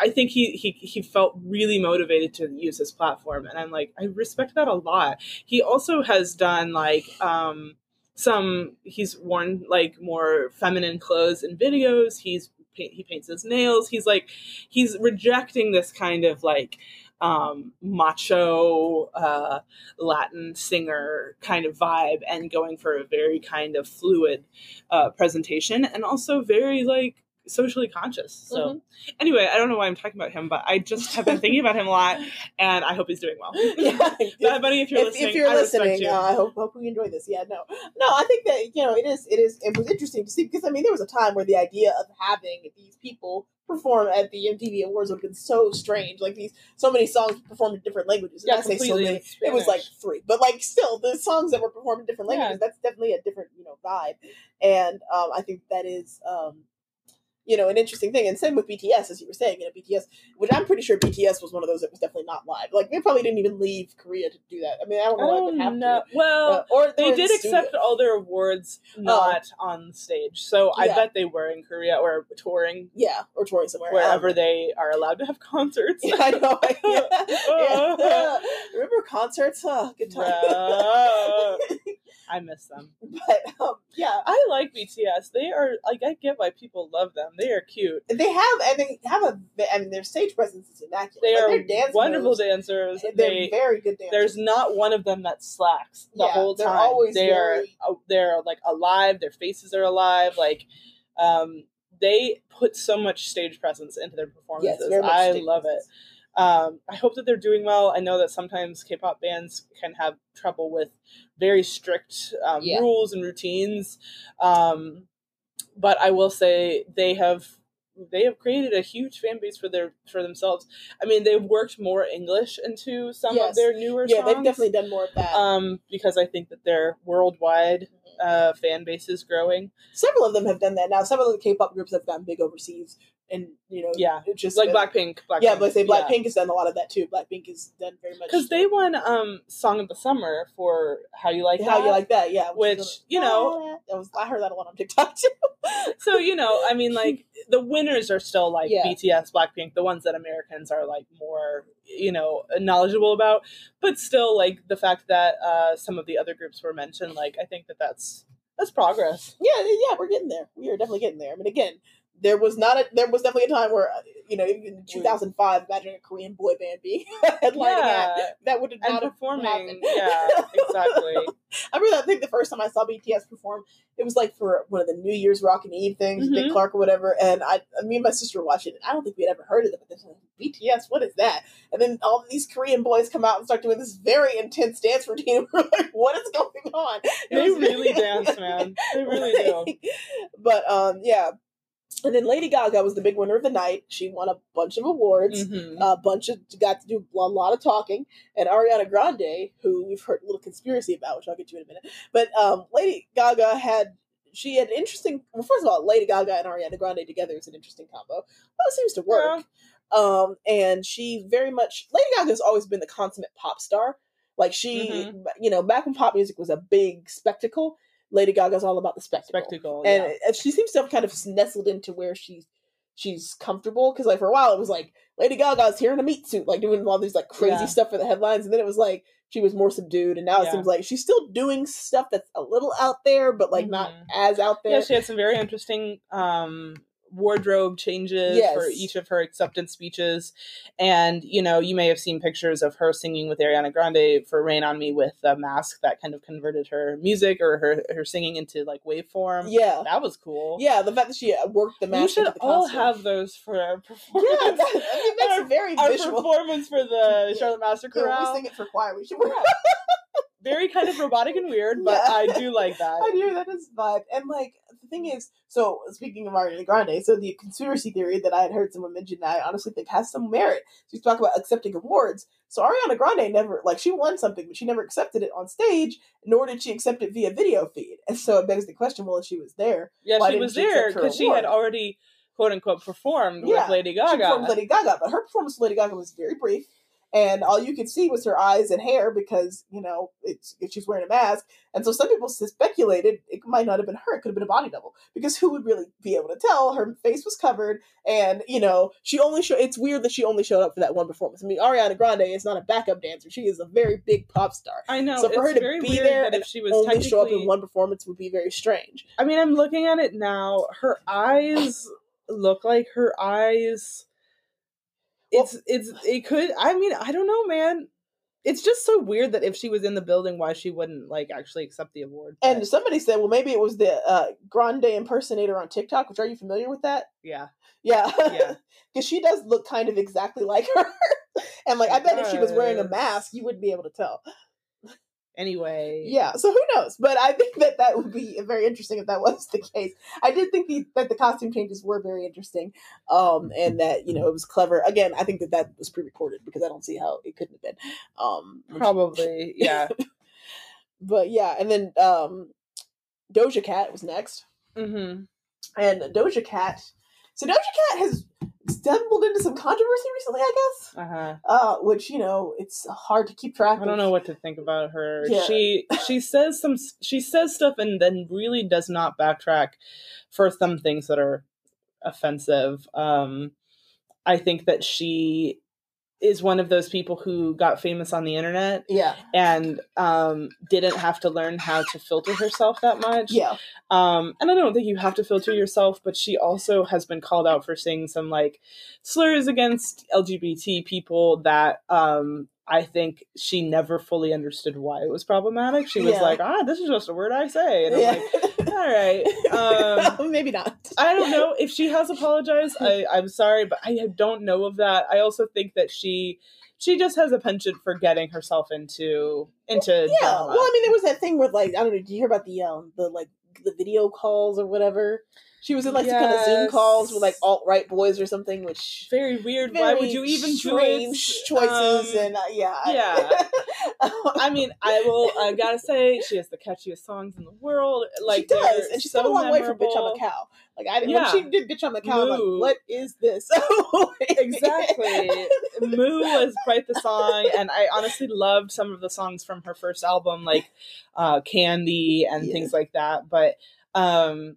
S2: I think he, he he felt really motivated to use his platform, and I'm like, I respect that a lot. He also has done like um, some. He's worn like more feminine clothes in videos. He's he paints his nails. He's like he's rejecting this kind of like um, macho uh, Latin singer kind of vibe and going for a very kind of fluid uh, presentation and also very like socially conscious. So
S1: Mhm.
S2: anyway, I don't know why I'm talking about him, but I just have been thinking about him a lot, and I hope he's doing well.
S1: yeah.
S2: Bad if you're
S1: if,
S2: listening,
S1: if you're
S2: I
S1: listening,
S2: you.
S1: uh, I hope hope we enjoy this. Yeah, no, no, I think that you know it is it is it was interesting to see because I mean there was a time where the idea of having these people perform at the MTV Awards would have been so strange. Like these so many songs performed in different languages. And
S2: yeah,
S1: I say so many. It was like three, but like still the songs that were performed in different
S2: Yeah.
S1: languages. That's definitely a different you know vibe, and um, I think that is. Um, you know, an interesting thing, and same with BTS, as you were saying. You know, BTS, which I'm pretty sure BTS was one of those that was definitely not live. Like they probably didn't even leave Korea to do that. I mean, I don't know why
S2: Oh,
S1: they would have
S2: no.
S1: to.
S2: Well,
S1: Uh, or
S2: they did accept
S1: studio.
S2: all their awards not on stage, so I
S1: Yeah.
S2: bet they were in Korea or touring
S1: yeah, or touring somewhere
S2: wherever
S1: Um,
S2: they are allowed to have concerts.
S1: yeah, I know. yeah. Yeah. Remember concerts? Oh, good time.
S2: I miss them.
S1: but um, yeah,
S2: I like BTS. They are like I get why people love them. They are cute.
S1: they have and they have a. I mean, their stage presence is immaculate.
S2: They
S1: Like,
S2: are
S1: dance
S2: wonderful
S1: moves,
S2: dancers.
S1: They're
S2: They
S1: very good dancers.
S2: there's not one of them that slacks the
S1: Yeah,
S2: whole
S1: they're
S2: time.
S1: always
S2: they
S1: very-
S2: are they're like alive. Their faces are alive. Like um, they put so much stage presence into their performances.
S1: much
S2: I love
S1: presence.
S2: it. Um, I hope that they're doing well. I know that sometimes K-pop bands can have trouble with very strict um,
S1: Yeah.
S2: rules and routines, um, but I will say they have they have created a huge fan base for their for themselves. I mean, they've worked more English into some
S1: Yes.
S2: of their newer
S1: Yeah,
S2: songs Yeah,
S1: they've definitely done more of that.
S2: um, because I think that their worldwide uh, fan base is growing.
S1: Several of them have done that now. Some of the K-pop groups have gotten big overseas, and you know,
S2: Yeah.
S1: it's just
S2: Like
S1: uh,
S2: Blackpink. Blackpink
S1: Yeah, but I say
S2: yeah.
S1: Blackpink has done a lot of that too. Blackpink has done very much
S2: because they won um song of the summer for how you like
S1: how
S2: that.
S1: you like that, yeah.
S2: Which,
S1: is
S2: you know-
S1: that was I heard that a lot on TikTok too.
S2: so you know i mean like the winners are still like
S1: Yeah.
S2: bts blackpink the ones that americans are like more you know knowledgeable about but still like the fact that uh some of the other groups were mentioned like i think that that's that's progress
S1: yeah, yeah, we're getting there. We are definitely getting there. I mean, again, there was not a there was definitely a time where you know even in 2005, imagine a Korean boy band being headlining
S2: yeah
S1: act. That would
S2: and
S1: not have
S2: performing
S1: happened.
S2: yeah exactly
S1: I remember. I think the first time I saw BTS perform, it was like for one of the New Year's Rockin' Eve things, Dick
S2: Mhm.
S1: Clark or whatever. And I, me and my sister were watching it. I don't think we had ever heard of them but this like, BTS, what is that? And then all these Korean boys come out and start doing this very intense dance routine. We're like, what is going on?
S2: They really dance man they really do
S1: But um, yeah. And then Lady Gaga was the big winner of the night. She won a bunch of awards
S2: Mhm.
S1: a bunch of got to do a lot of talking and ariana grande who we've heard a little conspiracy about which i'll get to in a minute but um, lady gaga had she had interesting well first of all lady gaga and ariana grande together is an interesting combo well it seems to work um, and she very much lady gaga's always been the consummate pop star like she
S2: Mhm.
S1: you know back when pop music was a big spectacle lady gaga's all about the spectacle
S2: spectacle
S1: and
S2: yeah.
S1: she seems to have kind of nestled into where she's she's comfortable because like for a while it was like Lady Gaga's here in a meat suit, like doing all these like crazy
S2: Yeah.
S1: stuff for the headlines, and then it was like she was more subdued, and now it
S2: Yeah.
S1: seems like she's still doing stuff that's a little out there, but like not
S2: Mhm.
S1: as out there.
S2: Yeah, she had some very interesting um, wardrobe changes for each of her acceptance speeches. And, you know, you may have seen pictures of her singing with Ariana Grande for Rain on Me with a mask that kind of converted her music or her, her singing into like waveform.
S1: yeah,
S2: That was cool.
S1: yeah. The fact that she worked the mask.
S2: we should
S1: into the
S2: all
S1: costume.
S2: have those for our performance.
S1: Yeah, that, I mean, that's
S2: Our-
S1: very
S2: our
S1: visual.
S2: performance for the
S1: Yeah.
S2: Charlotte Master
S1: Yeah, we sing it for choir. We should. wear
S2: Very kind of robotic and weird, but
S1: Yeah.
S2: I do like that.
S1: I do. That is vibe. And like the thing is, so speaking of Ariana Grande, so the conspiracy theory that I had heard someone mention, that I honestly think has some merit. So you talk about accepting awards. So Ariana Grande never like she won something, but she never accepted it on stage, nor did she accept it via video feed. And so it begs the question: Well, if she was there,
S2: Yeah, she was
S1: she
S2: there because she had already quote unquote performed
S1: Yeah,
S2: with Lady
S1: she performed
S2: Gaga.
S1: Lady Gaga, but her performance with Lady Gaga was very brief. And all you could see was her eyes and hair because, you know, it's, she's wearing a mask. And so some people speculated it might not have been her. It could have been a body double. Because who would really be able to tell? Her face was covered. And, you know, she only showed, it's weird that she only showed up for that one performance. I mean, Ariana Grande is not a backup dancer. She is a very big pop star.
S2: I know.
S1: So for
S2: it's
S1: her to
S2: very
S1: be there
S2: that
S1: and
S2: if she was
S1: only show up in one performance would be very strange.
S2: I mean, I'm looking at it now. Her eyes look like her eyes. It's it's it could. I mean, I don't know, man. It's just so weird that if she was in the building, why she wouldn't like actually accept the award.
S1: And somebody said, well, maybe it was the uh, Grande impersonator on TikTok, which are you familiar with that?
S2: yeah,
S1: Yeah.
S2: yeah.
S1: because she does look kind of exactly like her. and like, I bet if she was wearing a mask, you wouldn't be able to tell.
S2: Anyway,
S1: Yeah, so who knows? But I think that that would be very interesting if that was the case. I did think the, that the costume changes were very interesting, um, and that you know it was clever. Again, I think that that was pre-recorded because I don't see how it couldn't have been. Um,
S2: probably. Yeah.
S1: but yeah, and then um, Doja Cat was next,
S2: mm-hmm.
S1: and Doja Cat. So Doja Cat has stumbled into some controversy recently, I guess.
S2: Uh huh.
S1: uh, which you know it's hard to keep track.
S2: Of I don't
S1: of.
S2: know what to think about her.
S1: Yeah.
S2: She she says some she says stuff and then really does not backtrack for some things that are offensive. Um I think that she is one of those people who got famous on the internet
S1: Yeah,
S2: and um didn't have to learn how to filter herself that much.
S1: yeah,
S2: Um, and I don't think you have to filter yourself, but she also has been called out for saying some like slurs against LGBT people that um, I think she never fully understood why it was problematic. She was
S1: Yeah.
S2: like, "Ah, this is just a word I say," and I'm
S1: Yeah.
S2: like, "All right." Um,
S1: Maybe not.
S2: I don't know if she has apologized. I, I'm sorry, but I don't know of that. I also think that she she just has a penchant for getting herself into into
S1: Yeah.
S2: drama.
S1: Well, I mean, there was that thing with like I don't know. Did you hear about the um the like the video calls or whatever? She was in like some kind of Zoom calls with like alt right boys or something, which
S2: very weird. Why would you even
S1: strange
S2: do it?
S1: choices
S2: Um,
S1: and uh, yeah,
S2: yeah. I mean, I will. I gotta say, she has the catchiest songs in the world. Like
S1: she does, and she's
S2: so
S1: come a long way from "Bitch I'm a Cow." Like I,
S2: Yeah.
S1: when she did "Bitch I'm a Cow," I'm like, what is this?
S2: exactly. Moo was quite the song, and I honestly loved some of the songs from her first album, like uh, Candy and
S1: Yeah.
S2: things like that. But um,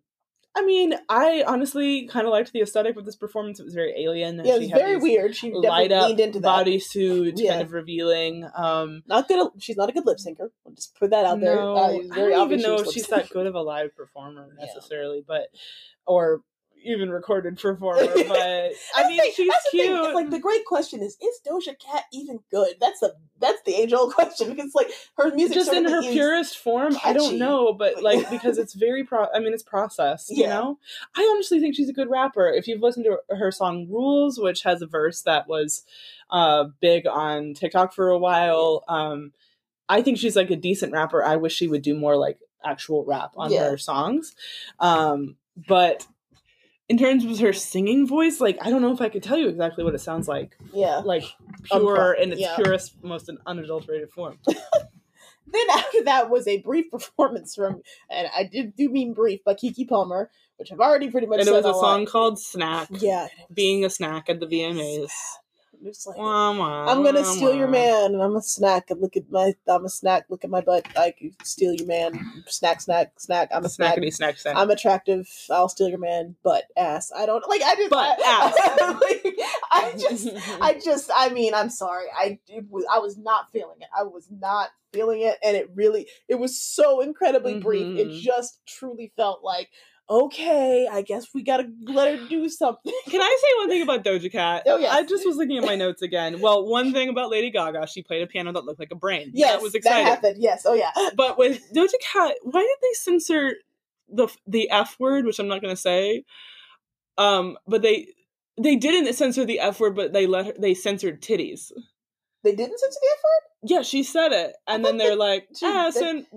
S2: I mean, I honestly kind of liked the aesthetic of this performance. It was very alien.
S1: Yeah, it was very weird. She
S2: Light
S1: definitely
S2: up
S1: leaned into that.
S2: bodysuit,
S1: Yeah.
S2: kind of revealing. Um,
S1: Not good. She's not a good lip syncer. I'll just put that out there.
S2: no,
S1: Uh,
S2: I
S1: very
S2: don't even know if she's that good of a live performer
S1: Yeah.
S2: necessarily, but or even recorded performer. But I mean,
S1: thing-
S2: she's
S1: that's the thing.
S2: cute.
S1: It's like the great question is: Is Doja Cat even good? That's the that's the age old question because like her music
S2: just in her purest form i don't know but like because it's very pro i mean it's processed you
S1: Yeah.
S2: know i honestly think she's a good rapper if you've listened to her song rules which has a verse that was uh big on tiktok for a while um i think she's like a decent rapper i wish she would do more like actual rap on
S1: Yeah.
S2: her songs um but in terms of her singing voice like i don't know if i could tell you exactly what it sounds like
S1: Yeah.
S2: like
S1: Um,
S2: pure in its
S1: yeah.
S2: purest most unadulterated form
S1: Then after that was a brief performance from, and I did do mean brief, by Keke Palmer, which I've already pretty much.
S2: and it was a song
S1: right.
S2: called snack
S1: Yeah.
S2: being a snack at the VMAs.
S1: It's like,
S2: Wah, wah,
S1: I'm gonna steal your man, and I'm a snack. And look at my, I'm a snack. Look at my butt. I could steal your man. Snack, snack, snack. I'm a snack.
S2: Snackety snack snack.
S1: I'm attractive. I'll steal your man. Butt, ass. I don't like. I just.
S2: Butt,
S1: I, like, I just. I just. I mean. I'm sorry. I. It was, I was not feeling it. I was not feeling it, and it really. It was so incredibly brief. It
S2: Mhm.
S1: just truly felt like. Okay, I guess we gotta let her do something.
S2: Can I say one thing about Doja Cat?
S1: Oh, yeah.
S2: I just was looking at my notes again. Well, one thing about Lady Gaga, she played a piano that looked like a brain.
S1: Yes,
S2: that was exciting.
S1: happened. Yes. Oh yeah.
S2: but with Doja Cat, why did they censor the the F word, which I'm not going to say? Um, but they they didn't censor the F word, but they let her, they censored titties.
S1: They didn't censor the F word.
S2: Yeah, she said it, and then they're like
S1: she-
S2: ass
S1: they-
S2: and.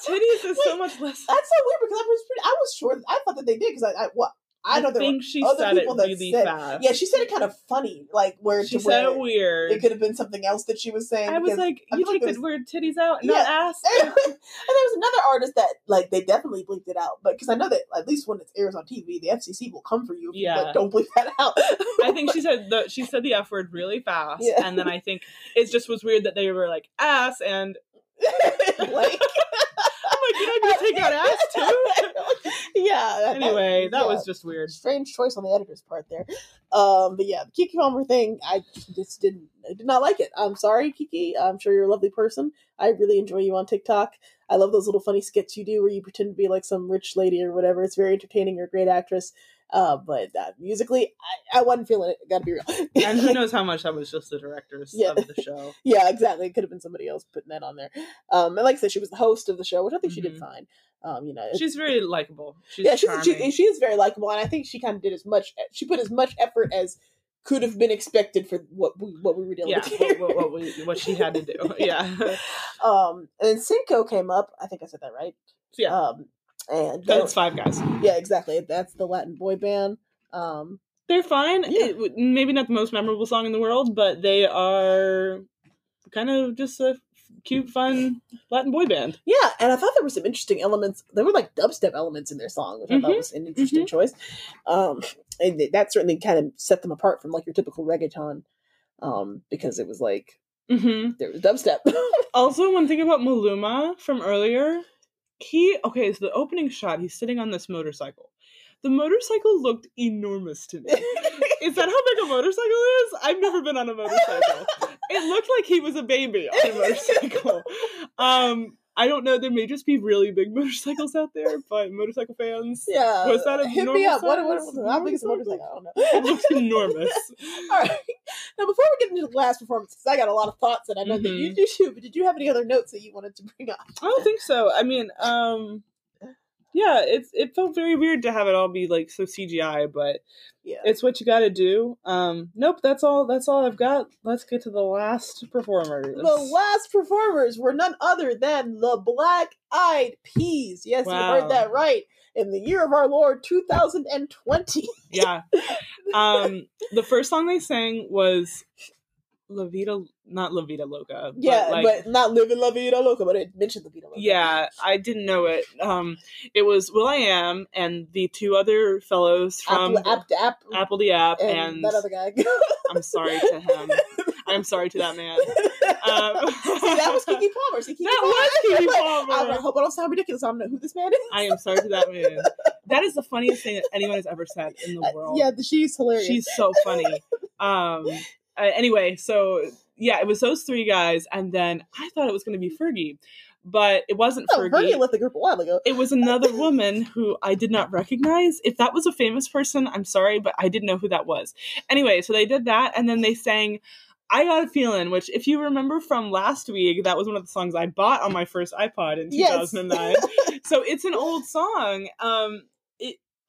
S2: Titties is so much less.
S1: That's so weird because I was pretty. I was sure. I thought that they did because I, I what I know there
S2: think she
S1: other
S2: said it
S1: people that
S2: really
S1: said-
S2: fast.
S1: Yeah, she said it kind of funny, like where
S2: she
S1: to
S2: said
S1: where
S2: it weird.
S1: it could have been something else that she was saying.
S2: I was like,
S1: I
S2: you take the word titties out, not
S1: Yeah.
S2: ass.
S1: and there was another artist that like they definitely bleeped it out, but because I know that at least when it airs on TV, the FCC will come for you. If you
S2: Yeah.
S1: like, don't bleep that out.
S2: I think she said the she said the f word really fast,
S1: Yeah.
S2: and then I think it just was weird that they were like ass, and
S1: like
S2: I'm like, you know, you take out ass too.
S1: yeah. that-
S2: anyway, that
S1: yeah.
S2: was just weird.
S1: strange choice on the editor's part there. Um, but yeah, the Keke Palmer thing, I just didn't, I did not like it. I'm sorry, Keke. I'm sure you're a lovely person. I really enjoy you on TikTok. I love those little funny skits you do where you pretend to be like some rich lady or whatever. It's very entertaining. You're a great actress. Uh, but uh, musically, I, I wasn't feeling it. Gotta be real.
S2: And who knows how much that was just the directors
S1: Yeah.
S2: of the show.
S1: yeah, exactly. It could have been somebody else putting that on there. Um, and like I said, she was the host of the show, which I think she did
S2: Mhm.
S1: fine. Um, you know,
S2: She's very likable. She's
S1: yeah, she's she, she is very likable, and I think she kind of did as much. She put as much effort as could have been expected for what we, what we were dealing
S2: yeah,
S1: with here.
S2: what, what, what, we, what she had to do. Yeah,
S1: um, and then CNCO came up. I think I said that right.
S2: yeah.
S1: Um, and
S2: it's five guys.
S1: yeah, exactly. That's the Latin boy band. Um,
S2: They're fine.
S1: Yeah.
S2: It maybe not the most memorable song in the world, but they are kind of just a cute, fun Latin boy band.
S1: yeah, and I thought there were some interesting elements. There were like dubstep elements in their song, which I thought
S2: Mhm,
S1: was an interesting choice. Um, and that certainly kind of set them apart from like your typical reggaeton. Um, because it was like
S2: hmm
S1: there was dubstep.
S2: Also, one thing about Maluma from earlier, he okay. So the opening shot, he's sitting on this motorcycle. The motorcycle looked enormous to me. is that how big a motorcycle is? I've never been on a motorcycle. It looked like he was a baby on a motorcycle. Um, I don't know. There may just be really big motorcycles out there, but motorcycle fans.
S1: Yeah.
S2: Was that a
S1: hit me up? What, what, what, how big is a
S2: motorcycle?
S1: I don't
S2: It
S1: know.
S2: looks enormous.
S1: All right. Now, before we get into the last performance, because I got a lot of thoughts, and I know that
S2: Mm-hmm.
S1: you do too. But did you have any other notes that you wanted to bring up?
S2: I don't think so. I mean, um, yeah, it's it felt very weird to have it all be like so CGI, but
S1: Yeah.
S2: it's what you got to do. Um, nope, that's all. That's all I've got. Let's get to the last performers.
S1: The last performers were none other than the Black Eyed Peas. Yes, you heard that right. In the year of our Lord 2020.
S2: yeah. Um, the first song they sang was La Vida, not La Vida Loca. but,
S1: Yeah,
S2: like,
S1: but not living La Vida Loca, but it mentioned La Vida Loca.
S2: Yeah, I didn't know it. Um, it was will.i.am and the two other fellows from
S1: Apple, app, app,
S2: apl.de.ap,
S1: and,
S2: and,
S1: that other guy.
S2: I'm sorry to him. I'm sorry to that man. Um,
S1: See, that was Keke Palmer. See, Keke
S2: That
S1: Palmer.
S2: was
S1: Like,
S2: Palmer.
S1: I hope I don't sound ridiculous. I don't know who this man is.
S2: I am sorry to that man. That is the funniest thing that anyone has ever said in the
S1: Uh,
S2: world.
S1: yeah, she's hilarious.
S2: She's so funny. Um. Uh, anyway, so yeah, it was those three guys, and then I thought it was going to be Fergie, but it wasn't
S1: oh,
S2: Fergie.
S1: Fergie left the group a while ago.
S2: It was another woman who I did not recognize. If that was a famous person, I'm sorry, but I didn't know who that was. Anyway, so they did that, and then they sang I Got a Feeling, which, if you remember from last week, that was one of the songs I bought on my first iPod in
S1: Yes.
S2: 2009. so it's an old song. Um, it, I, I-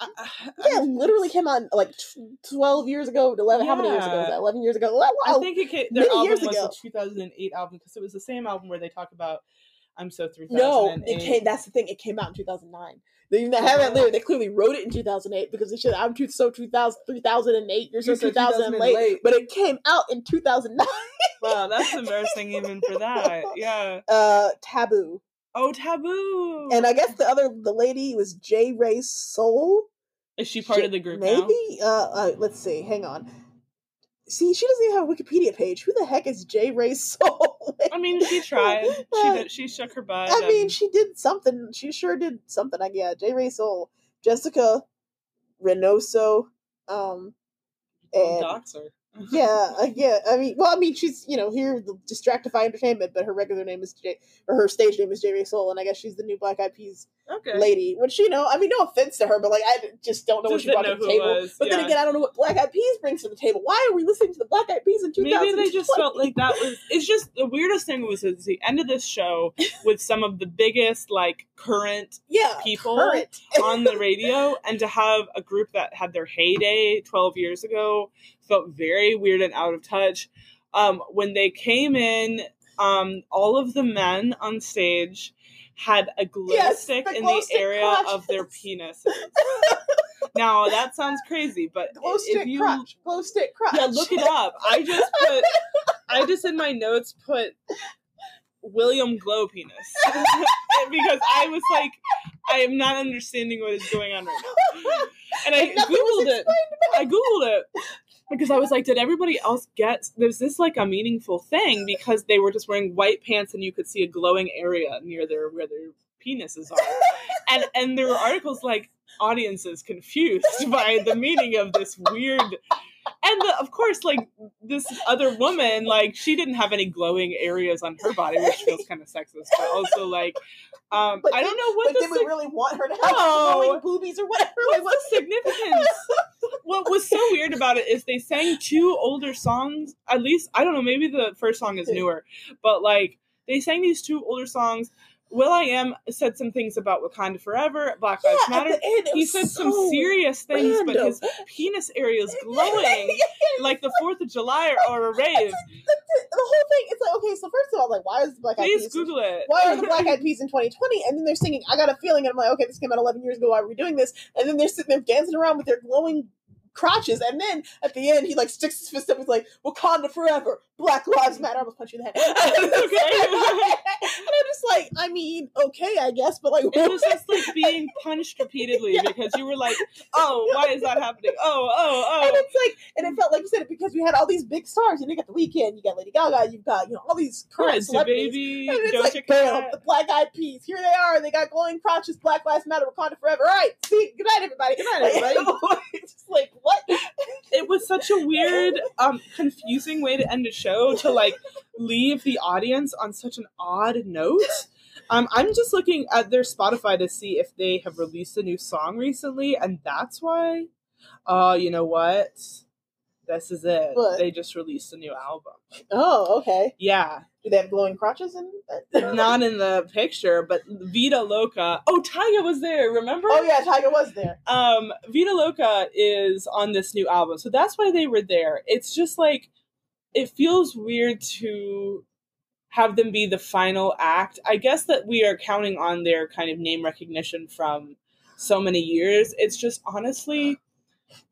S1: Yeah, it literally came out like tw- 12 years ago, 11, how many years ago was that? 11 years ago? Wow.
S2: I think it came, their
S1: many
S2: album
S1: years
S2: was
S1: ago.
S2: a 2008 album because it was the same album where they talk about I'm So 3008.
S1: no, it came, that's the thing, it came out in 2009. They even have that lyric, they clearly wrote it in 2008 because they should, I'm too, so 2000, 3008, you're so 2000 and late,
S2: 2008.
S1: but it came out in 2009.
S2: Wow, that's embarrassing even for that. Yeah.
S1: Uh, Taboo.
S2: Oh, Taboo.
S1: And I guess the other, the lady was J. Rey Soul.
S2: Is she part
S1: J-
S2: of the group now?
S1: Maybe? Uh, uh, let's see, hang on. See, she doesn't even have a Wikipedia page. Who the heck is J. Rey Soul?
S2: I mean, she tried. She did. She shook her butt.
S1: I mean, she did something. She sure did something. I yeah, J. Rey Soul, Jessica Reynoso, um, and
S2: dox her.
S1: Yeah, uh, yeah. I mean, well, I mean, she's you know here the Distractify Entertainment, but her regular name is J, or her stage name is J. Rey Soul, and I guess she's the new Black Eyed Peas
S2: Okay.
S1: lady. Which you know, I mean, no offense to her, but like I just don't know what
S2: Just
S1: she brought to the
S2: know who it
S1: table. But then again, I don't know what Black Eyed Peas brings to the table. Why are we listening to the Black Eyed Peas in 2020?
S2: Maybe they just felt like that was. It's just the weirdest thing was it's the end of this show with some of the biggest like current
S1: yeah
S2: people
S1: current.
S2: on the radio, and to have a group that had their heyday 12 years ago felt very weird and out of touch. Um, when they came in, um, all of the men on stage had a glow
S1: Yes,
S2: stick
S1: the
S2: in
S1: glow
S2: the
S1: stick
S2: area of their penises. now that sounds crazy, but
S1: glow
S2: if
S1: stick
S2: you
S1: crotch, glow stick crotch.
S2: yeah, look it up. I just put, I just in my notes put William Glow penis because I was like, I am not understanding what is going on right now, and I
S1: was
S2: googled it. I googled it because I was like, did everybody else get? There's this like a meaningful thing because they were just wearing white pants and you could see a glowing area near their where their penises are, and and there were articles like audiences confused by the meaning of this weird and the, of course like this other woman like she didn't have any glowing areas on her body which feels kind of sexist but also like um
S1: But
S2: i don't know what
S1: But did we really want her to have
S2: No.
S1: glowing boobies or whatever?
S2: What's the significance what was so weird about it is they sang two older songs at least i don't know maybe the first song is newer but like they sang these two older songs will.i.am said some things about wakanda forever black lives
S1: yeah,
S2: matter he said some serious things, but his penis area is glowing like the Fourth of July or, or a rave.
S1: the, the whole thing. It's like okay, so first of all, like why is the Black Eyed
S2: Please
S1: Peas?
S2: Google it.
S1: Why are the Black Eyed Peas in 2020? And then they're singing "I Got a Feeling," and I'm like, okay, this came out 11 years ago. Why are we doing this? And then they're sitting there dancing around with their glowing crotches, and then at the end, he like sticks his fist up. He's like, "Wakanda forever, Black Lives Matter." I almost punch you in the head. and I'm just like, I mean, okay, I guess, but like,
S2: It was just like being punched repeatedly
S1: Yeah.
S2: because you were like, "Oh, why is that happening? Oh, oh, oh.
S1: and
S2: oh."
S1: it's like, and it felt like you said it because we had all these big stars. You know, you got the Weeknd, you got Lady Gaga, you've got you know all these current
S2: Currency
S1: celebrities.
S2: baby,
S1: And it's like, bam, the Black Eyed Peas. Here they are. They got glowing crotches. Black Lives Matter. Wakanda forever. All right. See. Good night, everybody. Good
S2: night, everybody.
S1: it's just like what?
S2: It was such a weird, um, confusing way to end a show to like leave the audience on such an odd note. Um, I'm just looking at their Spotify to see if they have released a new song recently, and that's why. Uh, you know what? This is it.
S1: What?
S2: They just released a new album.
S1: Oh, okay.
S2: Yeah,
S1: Do they have glowing crotches in it?
S2: not in the picture, but Vida Loca. Oh, Tyga was there. Remember?
S1: Oh yeah, Tyga was there.
S2: um Vida Loca is on this new album. So that's why they were there. It's just like it feels weird to have them be the final act. I guess that we are counting on their kind of name recognition from so many years. It's just honestly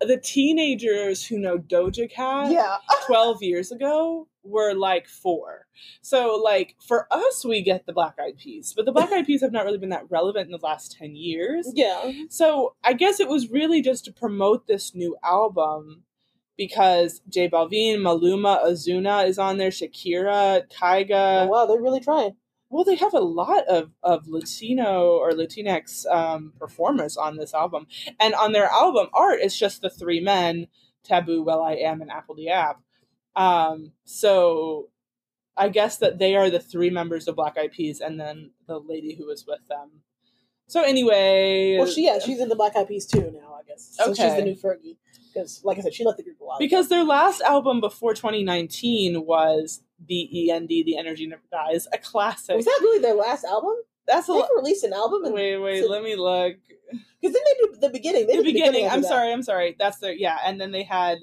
S2: the teenagers who know Doja Cat
S1: Yeah.
S2: 12 years ago were like 4. So like for us we get the Black Eyed Peas, but the Black Eyed Peas have not really been that relevant in the last 10 years.
S1: Yeah.
S2: So I guess it was really just to promote this new album because J Balvin, Maluma, Ozuna is on there, Shakira,
S1: Oh, wow, they're really trying.
S2: Well, they have a lot of, of Latino or Latinx um, performers on this album. And on their album art, it's just the three men Taboo, Well I Am, and apl.de.ap. Um, so I guess that they are the three members of Black Eyed Peas and then the lady who was with them. So anyway,
S1: Well, she yeah, she's in the Black Eyed Peas too now, I guess. So she's the new Fergie because, like I said, she left the group a while. ago.
S2: because their last album before 2019 was B E N D, The Energy Never Dies, a classic.
S1: was that really their last album?
S2: That's a
S1: They
S2: lot.
S1: released an album, and
S2: Wait, wait,
S1: so-
S2: let me look.
S1: because then they did the beginning. They
S2: the beginning.
S1: after
S2: I'm
S1: that.
S2: sorry. I'm sorry. That's their yeah. And then they had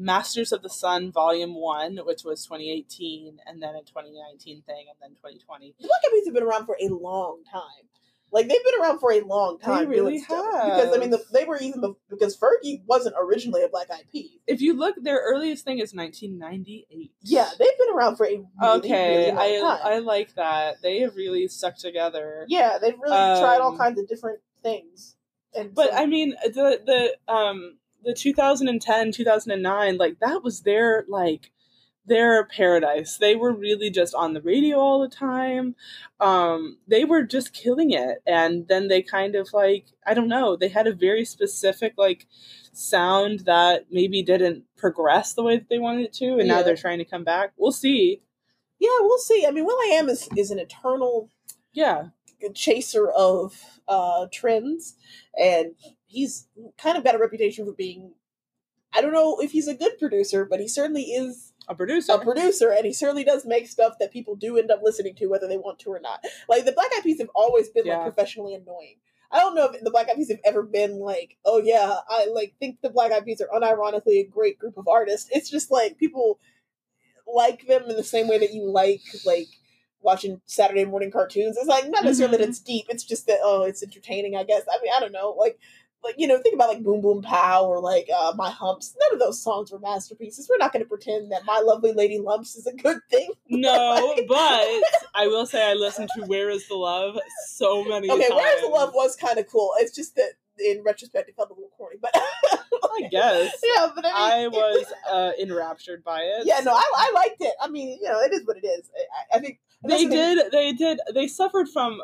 S2: Masters of the Sun Volume One, which was 2018, and then a 2019 thing, and then 2020.
S1: The Black Eyed Peas have been around for a long time. Like they've been around for a long time.
S2: They
S1: really stuff.
S2: have.
S1: Because I mean, the, they were even the, because Fergie wasn't originally a Black Eyed Pea.
S2: If you look, their earliest thing is 1998.
S1: Yeah, they've been around for a really,
S2: Okay,
S1: really long
S2: I
S1: time.
S2: I like that. They have really stuck together.
S1: yeah, they've really tried all
S2: Um,
S1: kinds of different things. And
S2: But
S1: so-
S2: I mean, the the um the 2010 2009 like that was their like their paradise. They were really just on the radio all the time. Um, they were just killing it, and then they kind of like I don't know. They had a very specific like sound that maybe didn't progress the way that they wanted it to, and now they're trying to come back. We'll see.
S1: yeah, we'll see. I mean, will.i.am is is an eternal
S2: Yeah,
S1: chaser of uh trends and he's kind of got a reputation for being I don't know if he's a good producer, but he certainly is
S2: a producer.
S1: a producer and he certainly does make stuff that people do end up listening to whether they want to or not. Like the Black Eyed Peas have always been
S2: Yeah.
S1: like professionally annoying. I don't know if the Black Eyed Peas have ever been like, oh yeah, I like think the Black Eyed Peas are unironically a great group of artists. It's just like people like them in the same way that you like like watching Saturday morning cartoons. It's like not necessarily that
S2: Mhm.
S1: it's deep. It's just that oh, it's entertaining. I guess. I mean, I don't know. Like, like you know, think about like Boom Boom Pow or like uh, My Humps. None of those songs were masterpieces. We're not going to pretend that My Lovely Lady Lumps is a good thing.
S2: No, but I will say I listened to "Where Is the Love" so many
S1: Okay,
S2: times.
S1: Where's the Love was kind of cool. It's just that in retrospect, it felt a little corny. But
S2: I guess
S1: yeah, but I,
S2: I was uh, enraptured by it.
S1: Yeah, no, I, I liked it. I mean, you know, it is what it is. I, I think
S2: they
S1: that's the thing.
S2: did. They did. They suffered from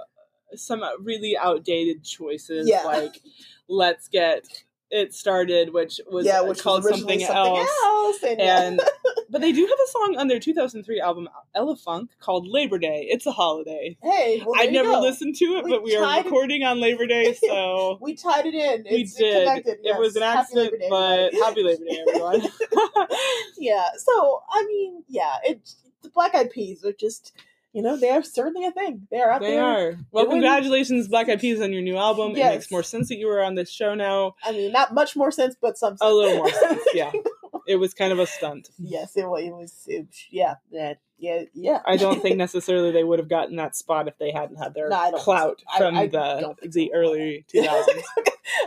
S2: some really outdated choices,
S1: Yeah.
S2: like "Let's Get It Started," which was
S1: yeah, which
S2: called
S1: was originally
S2: something, else.
S1: else, and.
S2: And but they do have a song on their 2003 album Elephunk called "Labor Day." It's a holiday.
S1: hey, well,
S2: I've never
S1: go.
S2: listened to it,
S1: We
S2: but we are recording on Labor Day, so
S1: We tied it in.
S2: we
S1: It's
S2: did. It
S1: yes.
S2: was an
S1: Happy
S2: accident, but happy Labor Day, everyone.
S1: yeah. So I mean, yeah, it the Black Eyed Peas are just you know they are certainly a thing. They are out there.
S2: they are. Well, congratulations, Black Eyed Peas, on your new album. It makes more sense that you were on this show now.
S1: I mean, not much more sense, but some.
S2: A little more sense, yeah. It was kind of a stunt.
S1: yes, it was. It was. It, yeah. That. Yeah. Yeah.
S2: I don't think necessarily they would have gotten that spot if they hadn't had their
S1: No,
S2: clout
S1: so. I-
S2: from
S1: I
S2: the the early 2000s.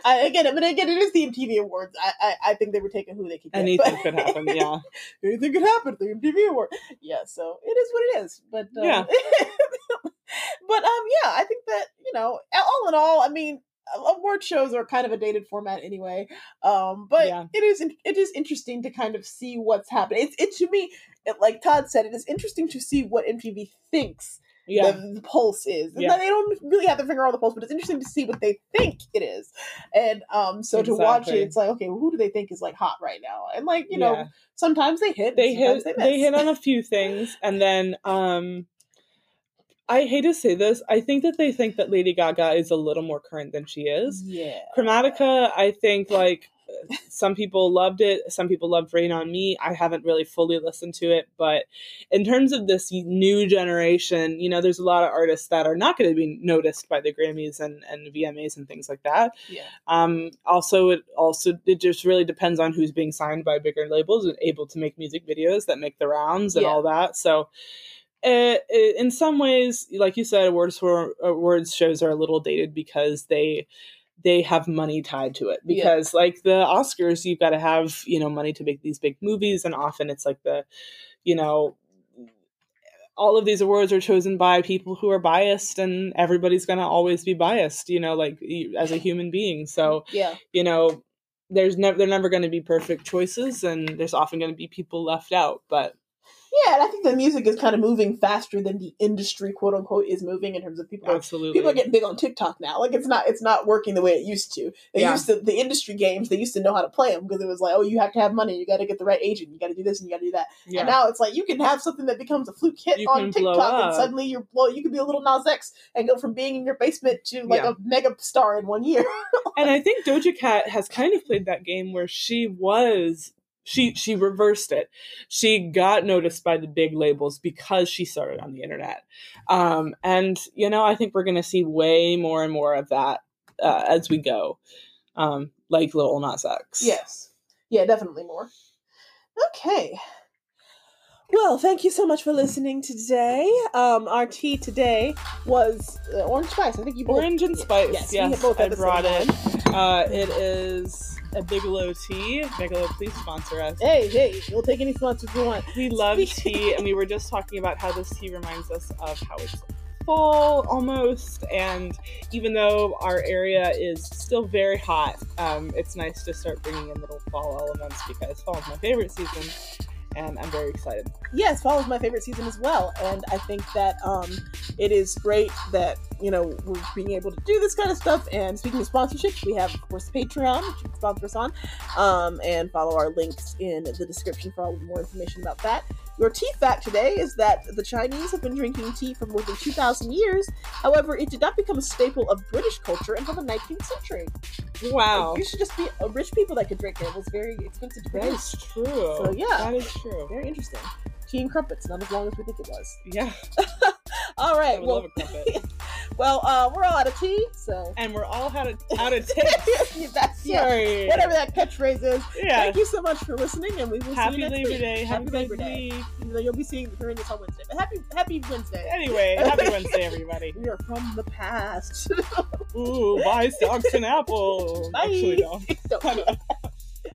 S1: I, again, I mean, again, it is the MTV Awards. I, I, I think they were taking who they could get.
S2: Anything
S1: but-
S2: could happen, yeah.
S1: anything could happen at the MTV Award. Yeah, so it is what it is. But um,
S2: Yeah.
S1: but um, yeah, I think that you know, all in all, I mean, award shows are kind of a dated format anyway. Um, but
S2: Yeah.
S1: it is it is interesting to kind of see what's happening. It's it to me, it, like Todd said, it is interesting to see what MTV thinks
S2: Yeah.
S1: the, the pulse is. And
S2: Yeah.
S1: they don't really have their finger on the pulse, but it's interesting to see what they think it is. And um, so to watch it, it's like, okay, well, who do they think is like hot right now? And like, you know, sometimes they hit,
S2: they hit
S1: they,
S2: they, hit on a few things and then um I hate to say this. I think that they think that Lady Gaga is a little more current than she is.
S1: Yeah.
S2: Chromatica, I think like some people loved it. Some people loved Rain on Me. I haven't really fully listened to it, but in terms of this new generation, you know, there's a lot of artists that are not going to be noticed by the Grammys and, and VMAs and things like that.
S1: Yeah.
S2: Um, also, it also it just really depends on who's being signed by bigger labels and able to make music videos that make the rounds and
S1: Yeah.
S2: all that. So. Uh, in some ways, like you said, awards for awards shows are a little dated because they they have money tied to it
S1: Yeah.
S2: because like the oscars you've got to have you know money to make these big movies and often it's like the you know all of these awards are chosen by people who are biased and everybody's going to always be biased you know like as a human being so
S1: Yeah.
S2: you know there's never they're never going to be perfect choices and there's often going to be people left out but
S1: Yeah, and I think the music is kind of moving faster than the industry, quote unquote, is moving in terms of people. Are,
S2: absolutely
S1: people are getting big on TikTok now. Like it's not it's not working the way it used to. They
S2: Yeah.
S1: used to the industry games. They used to know how to play them because it was like, oh, you have to have money. You got to get the right agent. You got to do this and you got to do that.
S2: yeah
S1: And now it's like you can have something that becomes a fluke hit
S2: You
S1: on TikTok, and suddenly you're well, you could be a Lil Nas X and go from being in your basement to like
S2: Yeah.
S1: a mega star in one year.
S2: and I think Doja Cat has kind of played that game where she was she she reversed it. She got noticed by the big labels because she started on the internet. Um, and you know, I think we're going to see way more and more of that uh, as we go. Um, like Lil Nas X.
S1: yes, yeah, definitely more. Okay. Well, thank you so much for listening today. Um, our tea today was uh, orange spice. I think you both
S2: Orange and spice.
S1: Yes,
S2: Yes,
S1: we both
S2: I
S1: had the same
S2: brought it. Uh, it is a Bigelow tea. Bigelow, please sponsor us.
S1: Hey, hey, we'll take any sponsors you want.
S2: We love tea, and we were just talking about how this tea reminds us of how it's fall almost. And even though our area is still very hot, um, it's nice to start bringing in little fall elements because fall is my favorite season, and I'm very excited.
S1: yes, fall is my favorite season as well, and I think that um, it is great that you know we're being able to do this kind of stuff. And speaking of sponsorships, we have of course Patreon, which you can sponsor us on, um, and follow our links in the description for all the more information about that. Your tea fact today is that the Chinese have been drinking tea for more than 2,000 years. However, it did not become a staple of British culture until the 19th century.
S2: Wow,
S1: You should just be uh, rich people that could drink it. It was very expensive to
S2: that
S1: produce.
S2: is true.
S1: So, yeah.
S2: that is true.
S1: Very interesting. Tea and crumpets, not as long as we think it was.
S2: Yeah,
S1: all right. Well,
S2: love a
S1: well, uh, we're all out of tea, so
S2: and we're all out of out of tips.
S1: that's yeah,
S2: Sorry.
S1: whatever that catchphrase is.
S2: Yeah.
S1: Thank you so much for listening, and we will
S2: Happy
S1: see you next
S2: Labor
S1: week.
S2: Day.
S1: Happy
S2: Happy
S1: Labor Day. Even though you'll be seeing hearing this on Wednesday, but happy Happy Wednesday.
S2: Anyway, happy Wednesday, everybody.
S1: We are from the past.
S2: Ooh, buy stocks and Apple.
S1: Bye.
S2: Actually, no.